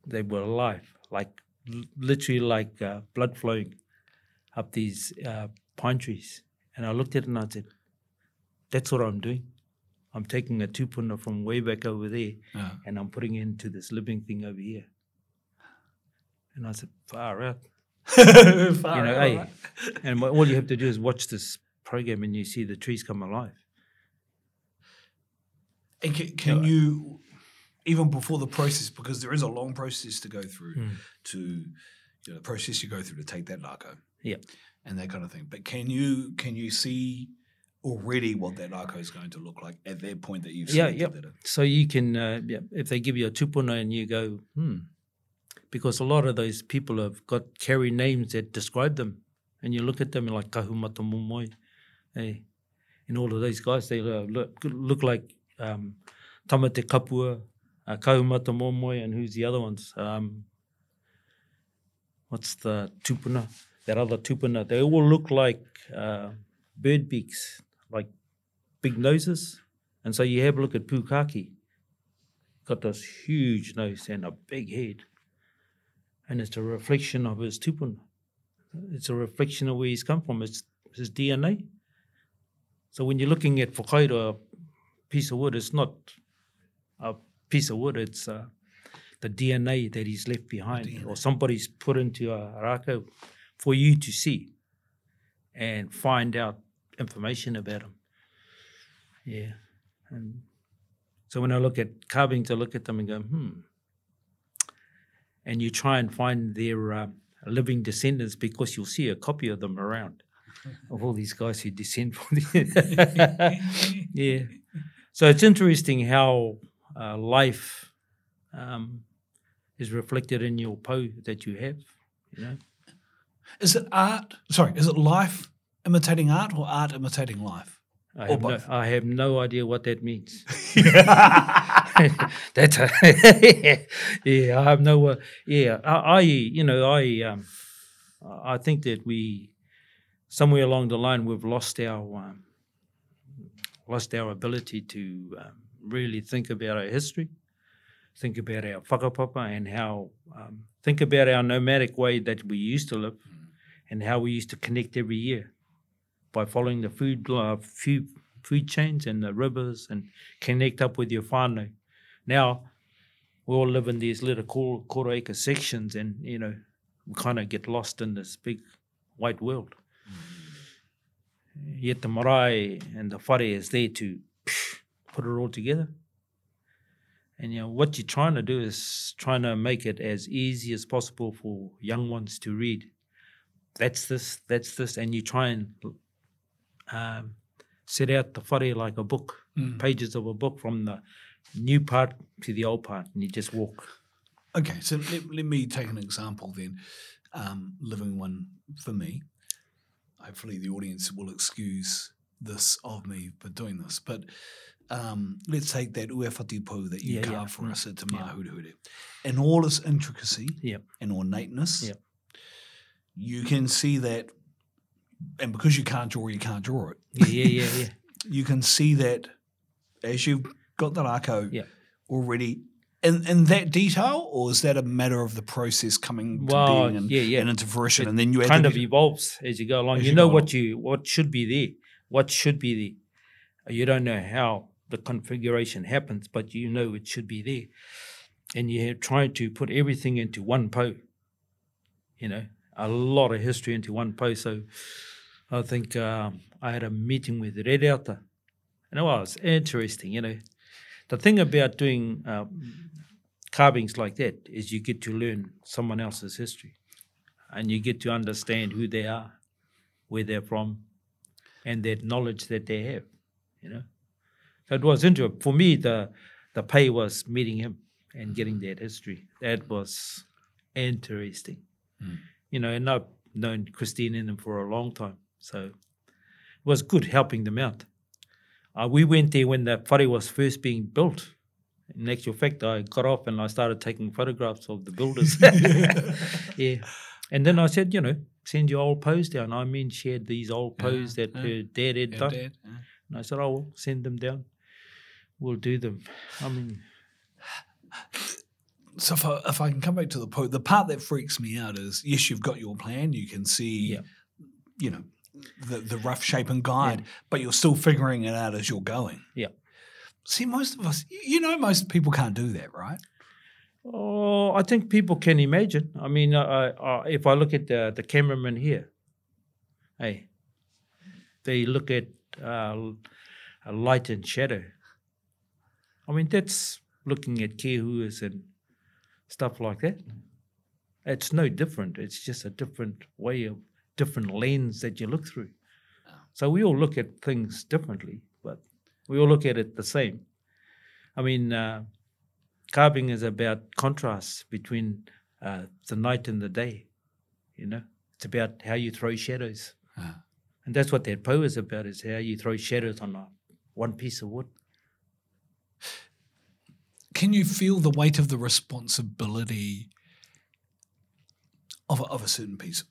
They were alive, like literally like uh, blood flowing up these uh, pine trees. And I looked at it and I said, that's what I'm doing. I'm taking a tupuna from way back over there Yeah. and I'm putting it into this living thing over here. And I said, far out. Far you know, out, hey, and all you have to do is watch this program and you see the trees come alive. And can, can you, even before the process, because there is a long process to go through, Mm. to you know, the process you go through to take that narco, Yeah. And that kind of thing. But can you can you see already what that narco is going to look like at that point that you've Yeah, selected yeah. it? So you can, uh, yeah, if they give you a tupuna and you go, hmm, because a lot of those people have got carry names that describe them, and you look at them like kahumata momoi, hey, and all of those guys, they uh, look look like um, tamate kapua, uh, kahumata momoi, and who's the other ones? Um, what's the tupuna? That other tupuna. They all look like uh, bird beaks, like big noses. And so you have a look at Pukaki, got this huge nose and a big head. And it's a reflection of his tupuna. It's a reflection of where he's come from. It's his DNA. So when you're looking at whakairo, a piece of wood, it's not a piece of wood, it's uh, the DNA that he's left behind or somebody's put into a rākau for you to see and find out information about them. Yeah. And so when I look at carvings, I look at them and go, hmm. And you try and find their um, living descendants because you'll see a copy of them around of all these guys who descend from the. yeah. So it's interesting how uh, life um, is reflected in your po that you have. You know, Is it art? Sorry, is it life imitating art or art imitating life? I Or have, no. I have no idea what that means. That's a yeah. I have no. Uh, yeah, I, I. You know, I. Um, I think that we somewhere along the line we've lost our um, lost our ability to um, really think about our history, think about our whakapapa, and how um, think about our nomadic way that we used to live, and how we used to connect every year by following the food uh, food food chains and the rivers and connect up with your whānau. Now we all live in these little quarter acre sections, and you know we kind of get lost in this big white world. Yet the marae and the whare is there to put it all together. And you know what you're trying to do is trying to make it as easy as possible for young ones to read. That's this, that's this, and you try and um, set out the whare like a book, Mm. pages of a book from the new part to the old part, and you just walk. Okay, so let, let me take an example then. Um, living one for me. Hopefully, the audience will excuse this of me for doing this. But um, let's take that uewhati po that you Yeah, yeah, carved for mm, us at Te yeah. In all its intricacy and ornateness, Yep. You can see that, and because you can't draw, you can't draw it. Yeah, yeah, yeah, yeah. You can see that as you've got the rākau Yep. already in, in that detail, or is that a matter of the process coming to being and, yeah, yeah. and into fruition, It and then you kind of evolves as you go along. You you know what you what should be there, what should be there. You don't know how the configuration happens, but you know it should be there, and you have tried to put everything into one po. You know, a lot of history into one po. So, I think um, I had a meeting with Rereata, and it was interesting. You know, the thing about doing um, carvings like that is you get to learn someone else's history and you get to understand who they are, where they're from, and that knowledge that they have. You know, so it was interesting for me. The the pay was meeting him and getting that history. That was interesting. Mm. You know, and I've known Christine and them for a long time, so it was good helping them out. Uh, we went there when the whare was first being built. In actual fact, I got off and I started taking photographs of the builders. yeah. And then I said, you know, send your old pose down. I mean, she had these old Yeah, pose that yeah. her dad had Yeah, done. Dad, yeah. And I said, oh, well, send them down. We'll do them. I mean, So if I, if I can come back to the po, the part that freaks me out is yes, you've got your plan, you can see, Yeah. you know, the the rough shape and guide, but you're still figuring it out as you're going. Yeah. See, most of us, you know, most people can't do that, right? Oh, I think people can imagine. I mean, uh, uh, if I look at the, the cameraman here, hey, they look at uh, a light and shadow. I mean, that's looking at kehuas and stuff like that. It's no different. It's just a different way of different lens that you look through. So we all look at things differently, but we all look at it the same. I mean, uh, carving is about contrast between uh, the night and the day. You know, it's about how you throw shadows, Ah. and that's what that po is about: is how you throw shadows on a, one piece of wood. Can you feel the weight of the responsibility of a, of a certain piece?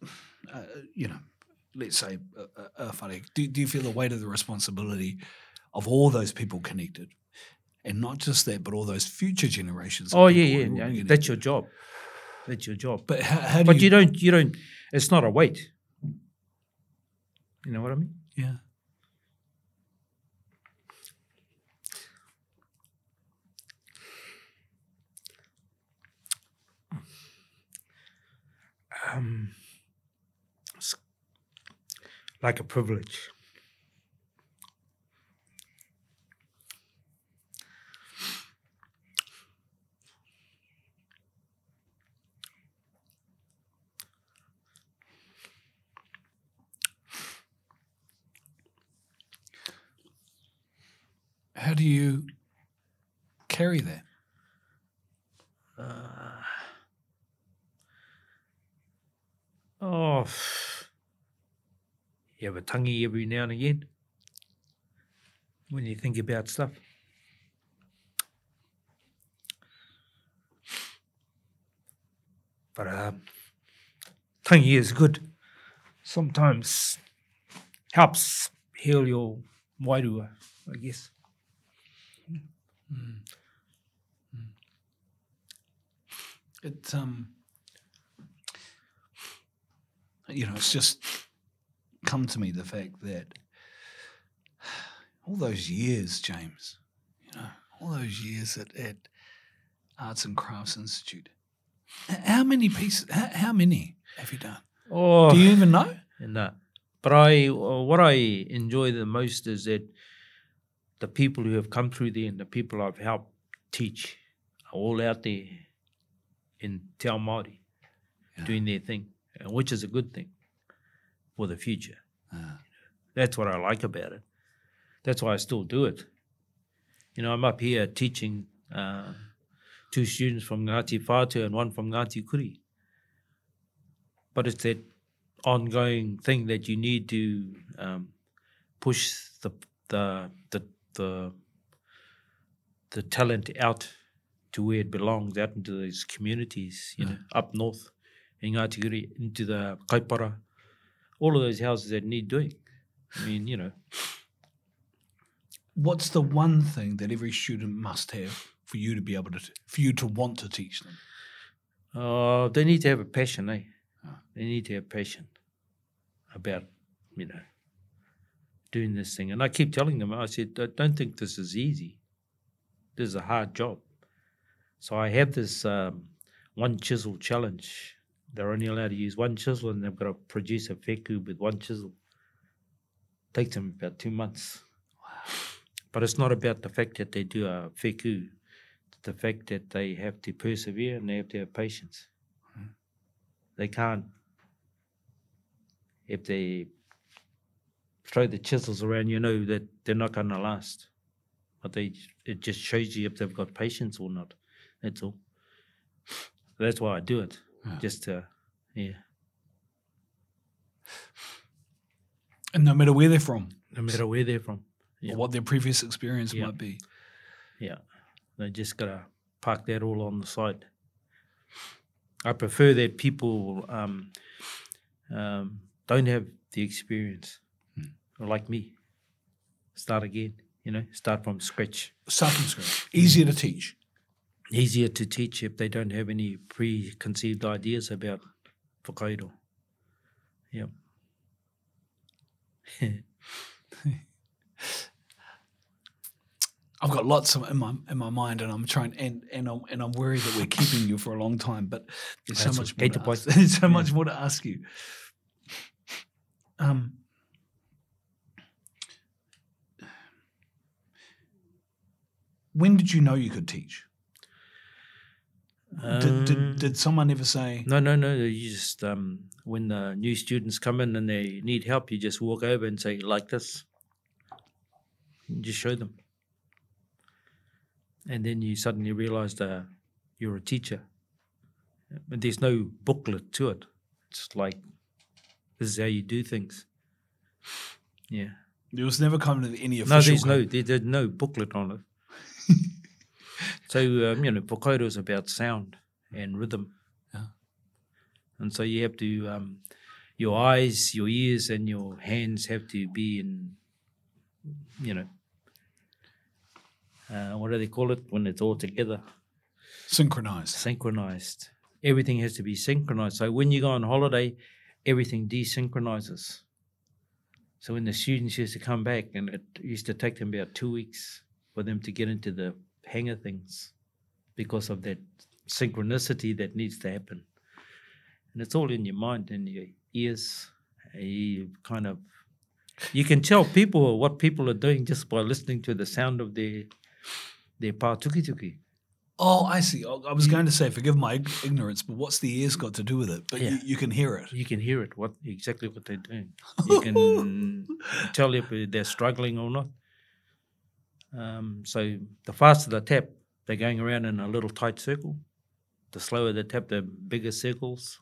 Uh, you know, let's say a, a, a whare. Do, do you feel the weight of the responsibility of all those people connected? And not just that, but all those future generations. Oh yeah, yeah, yeah. connected. That's your job. That's your job. But how, how do But you, you don't. You don't. It's not a weight. You know what I mean? Yeah. Um, like a privilege. How do you carry that? Uh, oh, you have a tangi every now and again when you think about stuff. But um, tangi is good. Sometimes helps heal your wairua, I guess. it's um, you know, it's just come to me the fact that all those years, James, you know, all those years at, at Arts and Crafts Institute. How many pieces? How, how many have you done? Oh, Do you even know? that. But I, uh, what I enjoy the most is that the people who have come through there and the people I've helped teach are all out there in Te Ao Māori Yeah. doing their thing, which is a good thing for the future. Uh, That's what I like about it. That's why I still do it. You know, I'm up here teaching uh, two students from Ngāti Whātua and one from Ngāti Kuri. But it's that ongoing thing that you need to um, push the, the the the the talent out to where it belongs, out into those communities, you know, up north in into the Kaipara, all of those houses that need doing. I mean, you know, what's the one thing that every student must have for you to be able to, for you to want to teach them? uh, they need to have a passion, eh? Ah. They need to have passion about, you know, doing this thing. And I keep telling them, I said, "I don't think this is easy. This is a hard job. So I have this um, one chisel challenge. They're only allowed to use one chisel and they've got to produce a feku with one chisel. Takes them about two months. But it's not about the fact that they do a feku. It's the fact that they have to persevere and they have to have patience. Hmm. They can't, if they throw the chisels around, you know that they're not going to last. But they, it just shows you if they've got patience or not. That's all. That's why I do it. Yeah. Just to, yeah, And no matter where they're from, no matter where they're from. or what their previous experience Yeah. might be. Yeah, they just gotta park that all on the side. I prefer that people um, um, don't have the experience, like me. Start again, you know, start from scratch. Start from scratch. Easier to teach. Easier to teach if they don't have any preconceived ideas about whakairo. Yep. I've got lots of in my in my mind, and I'm trying and and I'm and I'm worried that we're keeping you for a long time. But there's so much more to to ask, there's so Yeah. much more to ask you. Um, when did you know you could teach? Did, did Um, did someone ever say? No, no, no. You just um, when the new students come in and they need help, you just walk over and say like this. And just show them, and then you suddenly realize that you're a teacher. But there's no booklet to it. It's like this is how you do things. Yeah. It was never coming of any official. No, there's no there, there's no booklet on it. so um, you know, Pokoiro is about sound and rhythm. Yeah. And so you have to um, your eyes, your ears, and your hands have to be in, you know, uh, what do they call it when it's all together, synchronized. synchronized. Everything has to be synchronized. So when you go on holiday, everything desynchronizes. So when the students used to come back, and it used to take them about two weeks for them to get into the hang of things because of that synchronicity that needs to happen. And it's all in your mind and your ears. You kind of you can tell people what people are doing just by listening to the sound of their their pa tuki tuki. Oh, I see. I I was going to say, forgive my ignorance, but what's the ears got to do with it? But Yeah. you, you can hear it. You can hear it, what exactly what they're doing. You can tell if they're struggling or not. Um, so the faster the tap, they're going around in a little tight circle. The slower the tap, the bigger circles.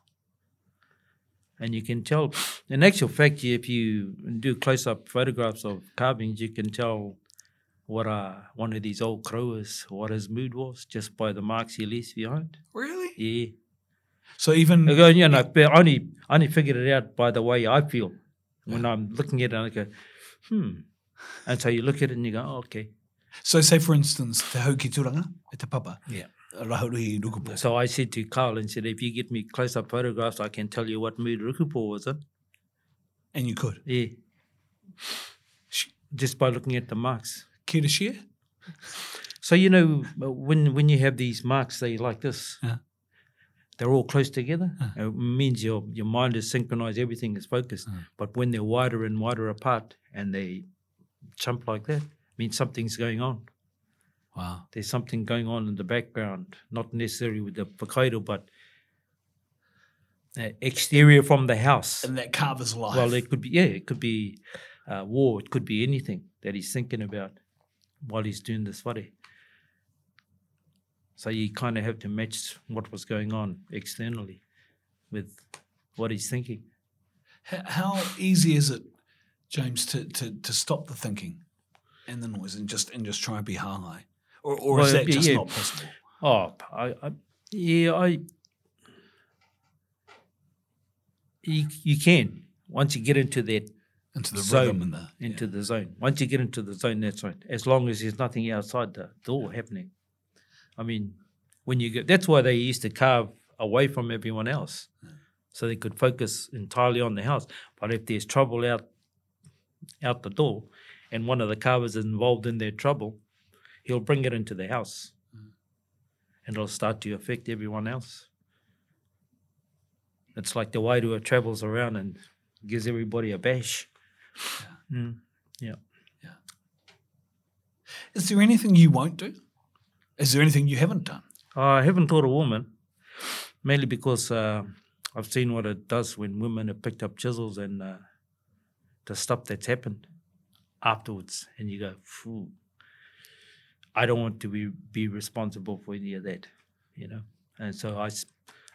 And you can tell, in actual fact, if you do close-up photographs of carvings, you can tell what uh, one of these old crowers, what his mood was, just by the marks he leaves behind. Really? Yeah. So even I go, you know, but I only I only figured it out by the way I feel when I'm looking at it. I go, hmm, and so you look at it and you go, oh, okay. So, say for instance, te hau ki turanga e te papa. Yeah. Rahuri i rukupo. So I said to Carl and said, if you get me close-up photographs, I can tell you what mood Rukupo was in. And you could. Yeah, just by looking at the marks. Care to share? So you know when when you have these marks, they like this. Yeah. They're all close together. It means your your mind is synchronized. Everything is focused. But when they're wider and wider apart and they jump like that, means something's going on. Wow. There's something going on in the background, not necessarily with the whakairo, but uh, exterior from the house. And that carver's life. Well, it could be yeah, it could be uh, war. It could be anything that he's thinking about while he's doing this whare. So you kind of have to match what was going on externally with what he's thinking. How easy is it, James, to, to, to stop the thinking and the noise and just and just try and be high? Or, or is Well, that yeah, just yeah. not possible? Oh, I, I yeah, I. You, you can once you get into that Into the Zone. rhythm and the into the zone. Once you get into the zone, that's right. As long as there's nothing outside the door happening. I mean, when you get that's why they used to carve away from everyone else, so they could focus entirely on the house. But if there's trouble out out the door, and one of the carvers is involved in their trouble, he'll bring it into the house, and it'll start to affect everyone else. It's like the wairua travels around and gives everybody a bash. Yeah. Mm. Is there anything you won't do? Is there anything you haven't done? I haven't taught a woman, mainly because uh, I've seen what it does when women have picked up chisels and uh, the stuff that's happened afterwards, and you go, Phew, I don't want to be be responsible for any of that, you know. And so I,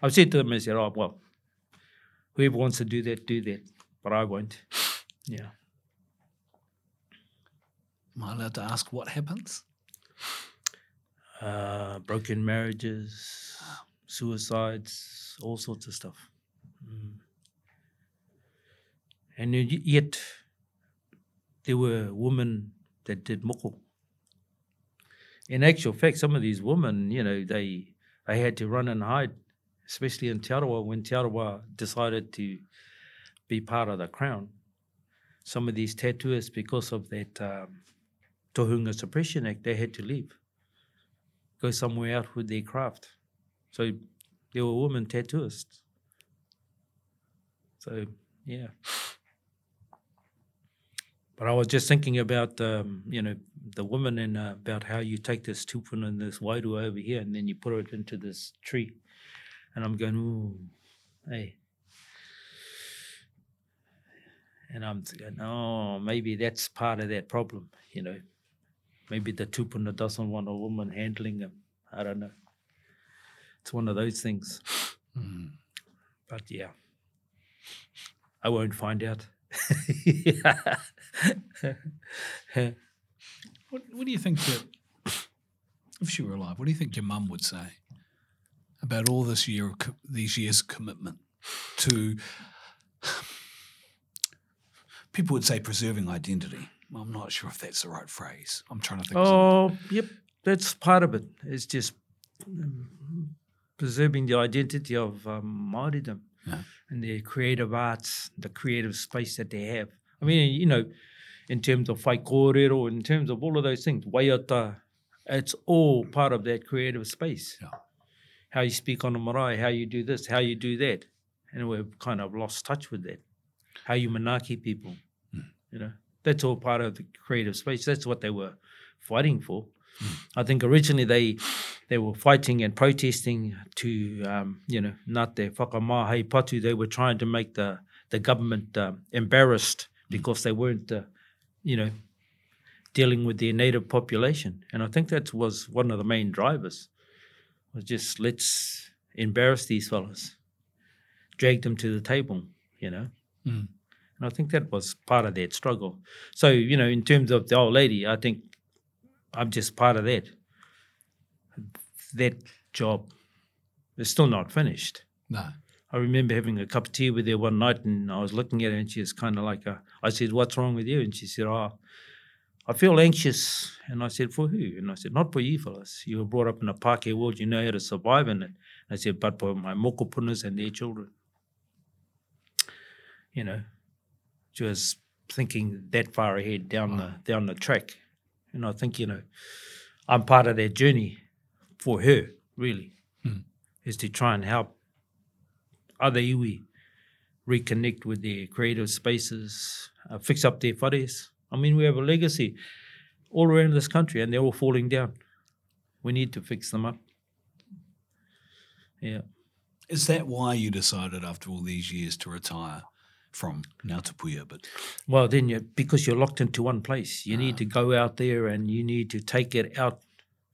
I've said to them, I said, oh well, whoever wants to do that, do that, but I won't. Yeah. Am I allowed to ask what happens? uh, broken marriages, suicides, all sorts of stuff. Mm. And yet, there were women that did moko. In actual fact, some of these women, you know, they they had to run and hide, especially in Te Arawa when Te Arawa decided to be part of the crown. Some of these tattooists, because of that um, Tohunga Suppression Act, they had to leave, go somewhere out with their craft. So there were women tattooists. So yeah. But I was just thinking about um, you know the woman and uh, about how you take this tupuna and this wairu over here and then you put it into this tree, and I'm going ooh, hey. And I'm thinking, oh, maybe that's part of that problem, you know. Maybe the tupuna doesn't want a woman handling him. I don't know. It's one of those things. But yeah, I won't find out. What, what do you think that, if she were alive, what do you think your mum would say about all this year, of these years' commitment to? People would say preserving identity. I'm not sure if that's the right phrase. I'm trying to think. of oh, yep, that's part of it. It's just um, preserving the identity of um, Māoridom Yeah. and the creative arts, the creative space that they have. I mean, you know, in terms of whai kōrero, in terms of all of those things, waiata, it's all part of that creative space. Yeah. How you speak on the marae, how you do this, how you do that. And we've kind of lost touch with that. How you manaki people, you know, that's all part of the creative space. That's what they were fighting for. I think originally they they were fighting and protesting to um, you know not their whakamahai patu. They were trying to make the the government um, embarrassed because they weren't uh, you know dealing with their native population. And I think that was one of the main drivers. Was just let's embarrass these fellas, drag them to the table, you know. Mm. And I think that was part of that struggle. So, you know, in terms of the old lady, I think I'm just part of that. That job is still not finished. No. I remember having a cup of tea with her one night and I was looking at her and she was kind of like, a, I said, What's wrong with you? And she said, Oh, I feel anxious. And I said, For who? And I said, Not for you fellas. You were brought up in a Pākehā world, you know how to survive in it. And I said, But for my mokopunas and their children. You know, she was thinking that far ahead down the down the track. And I think, you know, I'm part of that journey for her, really, Mm. is to try and help other iwi reconnect with their creative spaces, uh, fix up their whares. I mean, we have a legacy all around this country and they're all falling down. We need to fix them up. Yeah. Is that why you decided after all these years to retire from Nautapuia? But Well, then you because you're locked into one place, you need to go out there and you need to take it out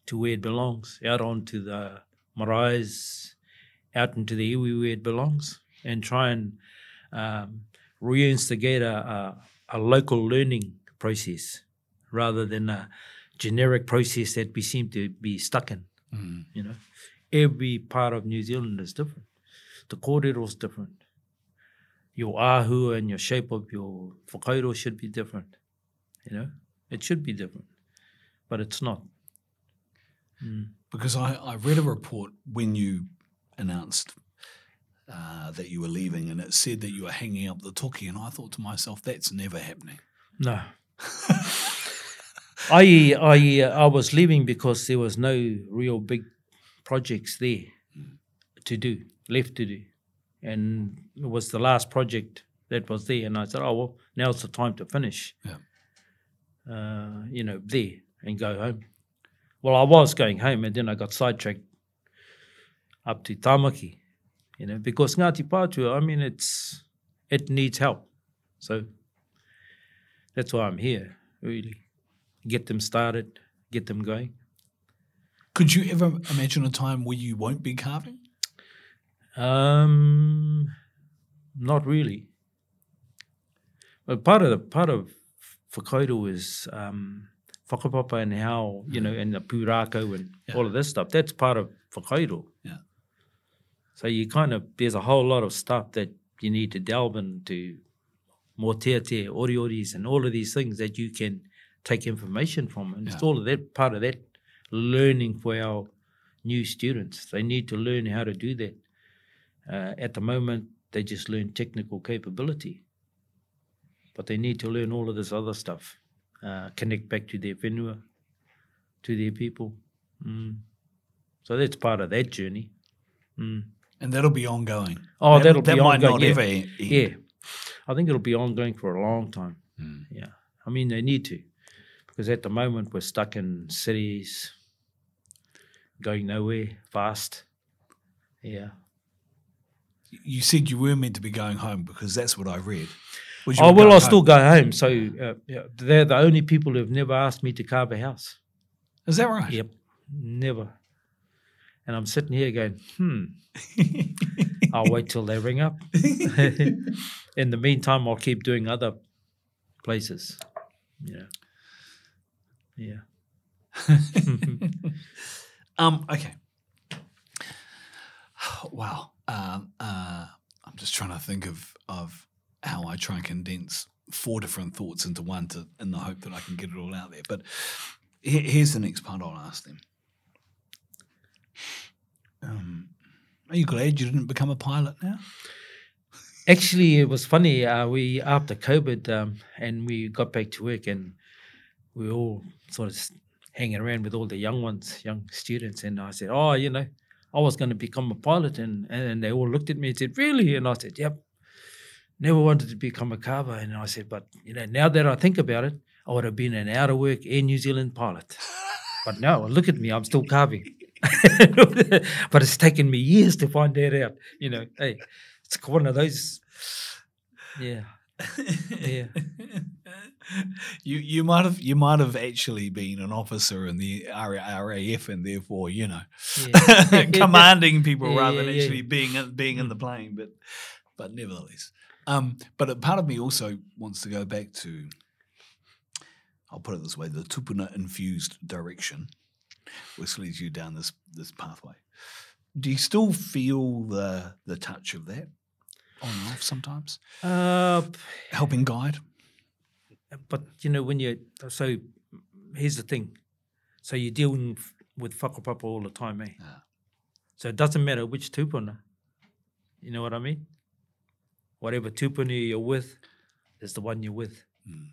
to where it belongs, out onto the maraes, out into the iwi where it belongs, and try and um, reinstigate a, a, a local learning process rather than a generic process that we seem to be stuck in. mm, You know, every part of New Zealand is different. The kōrero is different. Your ahu and your shape of your whakairo should be different. You know, it should be different, but it's not. Mm. because I, I read a report when you announced uh, that you were leaving, and it said that you were hanging up the toki, and I thought to myself, that's never happening. No. I I I was leaving because there was no real big projects there to do, left to do, and it was the last project that was there. And I said, oh well, now's the time to finish. Yeah. Uh, you know, there and go home. Well, I was going home, and then I got sidetracked up to Tamaki, you know, because Ngāti Pātua, I mean, it's it needs help, so that's why I'm here, really. Get them started, get them going. Could you ever imagine a time where you won't be carving? Um, not really. But part of the part of whakairo is um, whakapapa and how you know, and the pūrākau and Yeah. all of this stuff. That's part of whakairo. So you kind of there's a whole lot of stuff that you need to delve into, more te te, orioris, and all of these things that you can take information from, and it's Yeah. all of that part of that learning for our new students. They need to learn how to do that. Uh, at the moment, they just learn technical capability, but they need to learn all of this other stuff uh, connect back to their whenua, to their people. Mm. So that's part of that journey. Mm. And that'll be ongoing. Oh, That- that'll that be might ongoing. not yeah. ever end. Yeah, I think it'll be ongoing for a long time. Mm. Yeah, I mean they need to, because at the moment we're stuck in cities, going nowhere fast. Yeah. You said you were meant to be going home because that's what I read. Oh well, I'll still go home. So uh, yeah, they're the only people who've never asked me to carve a house. Is that right? Yep, never. And I'm sitting here going, hmm. I'll wait till they ring up. In the meantime, I'll keep doing other places. Yeah. Yeah. um. Okay. Wow. Um. Uh. I'm just trying to think of of how I try and condense four different thoughts into one to in the hope that I can get it all out there. But here's the next part I'll ask them. Um, are you glad you didn't become a pilot now? Actually, it was funny. Uh, we after COVID, um, and we got back to work, and we were all sort of hanging around with all the young ones, young students, and I said, "Oh, you know, I was going to become a pilot," and and they all looked at me and said, "Really?" And I said, "Yep." Never wanted to become a carver, and I said, "But you know, now that I think about it, I would have been an out of work Air New Zealand pilot." But no, look at me, I'm still carving. but it's taken me years to find that out. You know, hey, it's one of those. Yeah, yeah. you you might have you might have actually been an officer in the RAF and therefore you know yeah. commanding people Yeah, rather than yeah. actually being in, being in the plane. But but nevertheless, um, but a part of me also wants to go back to. I'll put it this way: the tupuna infused direction, which leads you down this this pathway. Do you still feel the the touch of that on and off sometimes, Uh, helping guide? but you know when you so here's the thing, so you're dealing with whakapapa all the time, eh? Yeah. So it doesn't matter which tupuna. You know what I mean? Whatever tupuna you're with is the one you're with. Mm.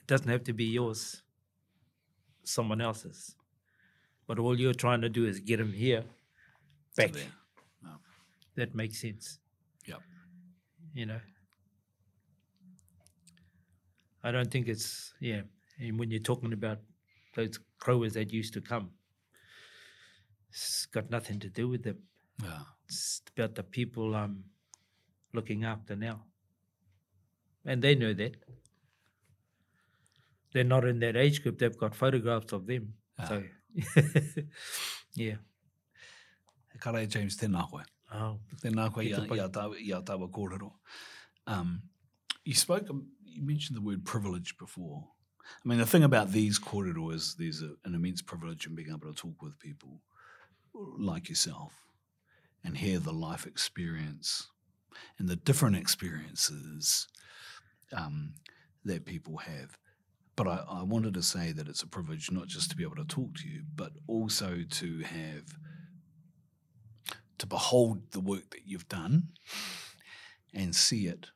It doesn't have to be yours, someone else's. But all you're trying to do is get them here, So back. That makes sense. Yep. You know. I don't think it's yeah. And when you're talking about those growers that used to come, it's got nothing to do with them. Yeah. It's about the people I'm looking after now. And they know that. They're not in that age group. They've got photographs of them. Ah. So, yeah. Ka rai James, tēnā koe. Oh, Tēnā koe ia, ia, tawa, ia tawa kōrero. Um, you spoke, you mentioned the word privilege before. I mean, the thing about these kōrero is there's a, an immense privilege in being able to talk with people like yourself and hear the life experience and the different experiences um, that people have. But I, I wanted to say that it's a privilege not just to be able to talk to you, but also to have to behold the work that you've done and see it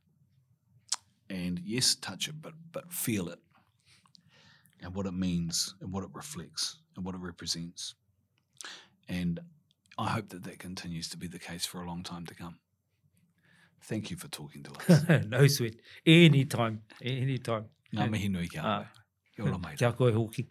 and yes touch it but but feel it and what it means and what it reflects and what it represents and i hope that that continues to be the case for a long time to come thank you for talking to us no sweat. Anytime. Anytime. Ngā mihi nui kia Ah. Kia ora mai. Kia koe hoki.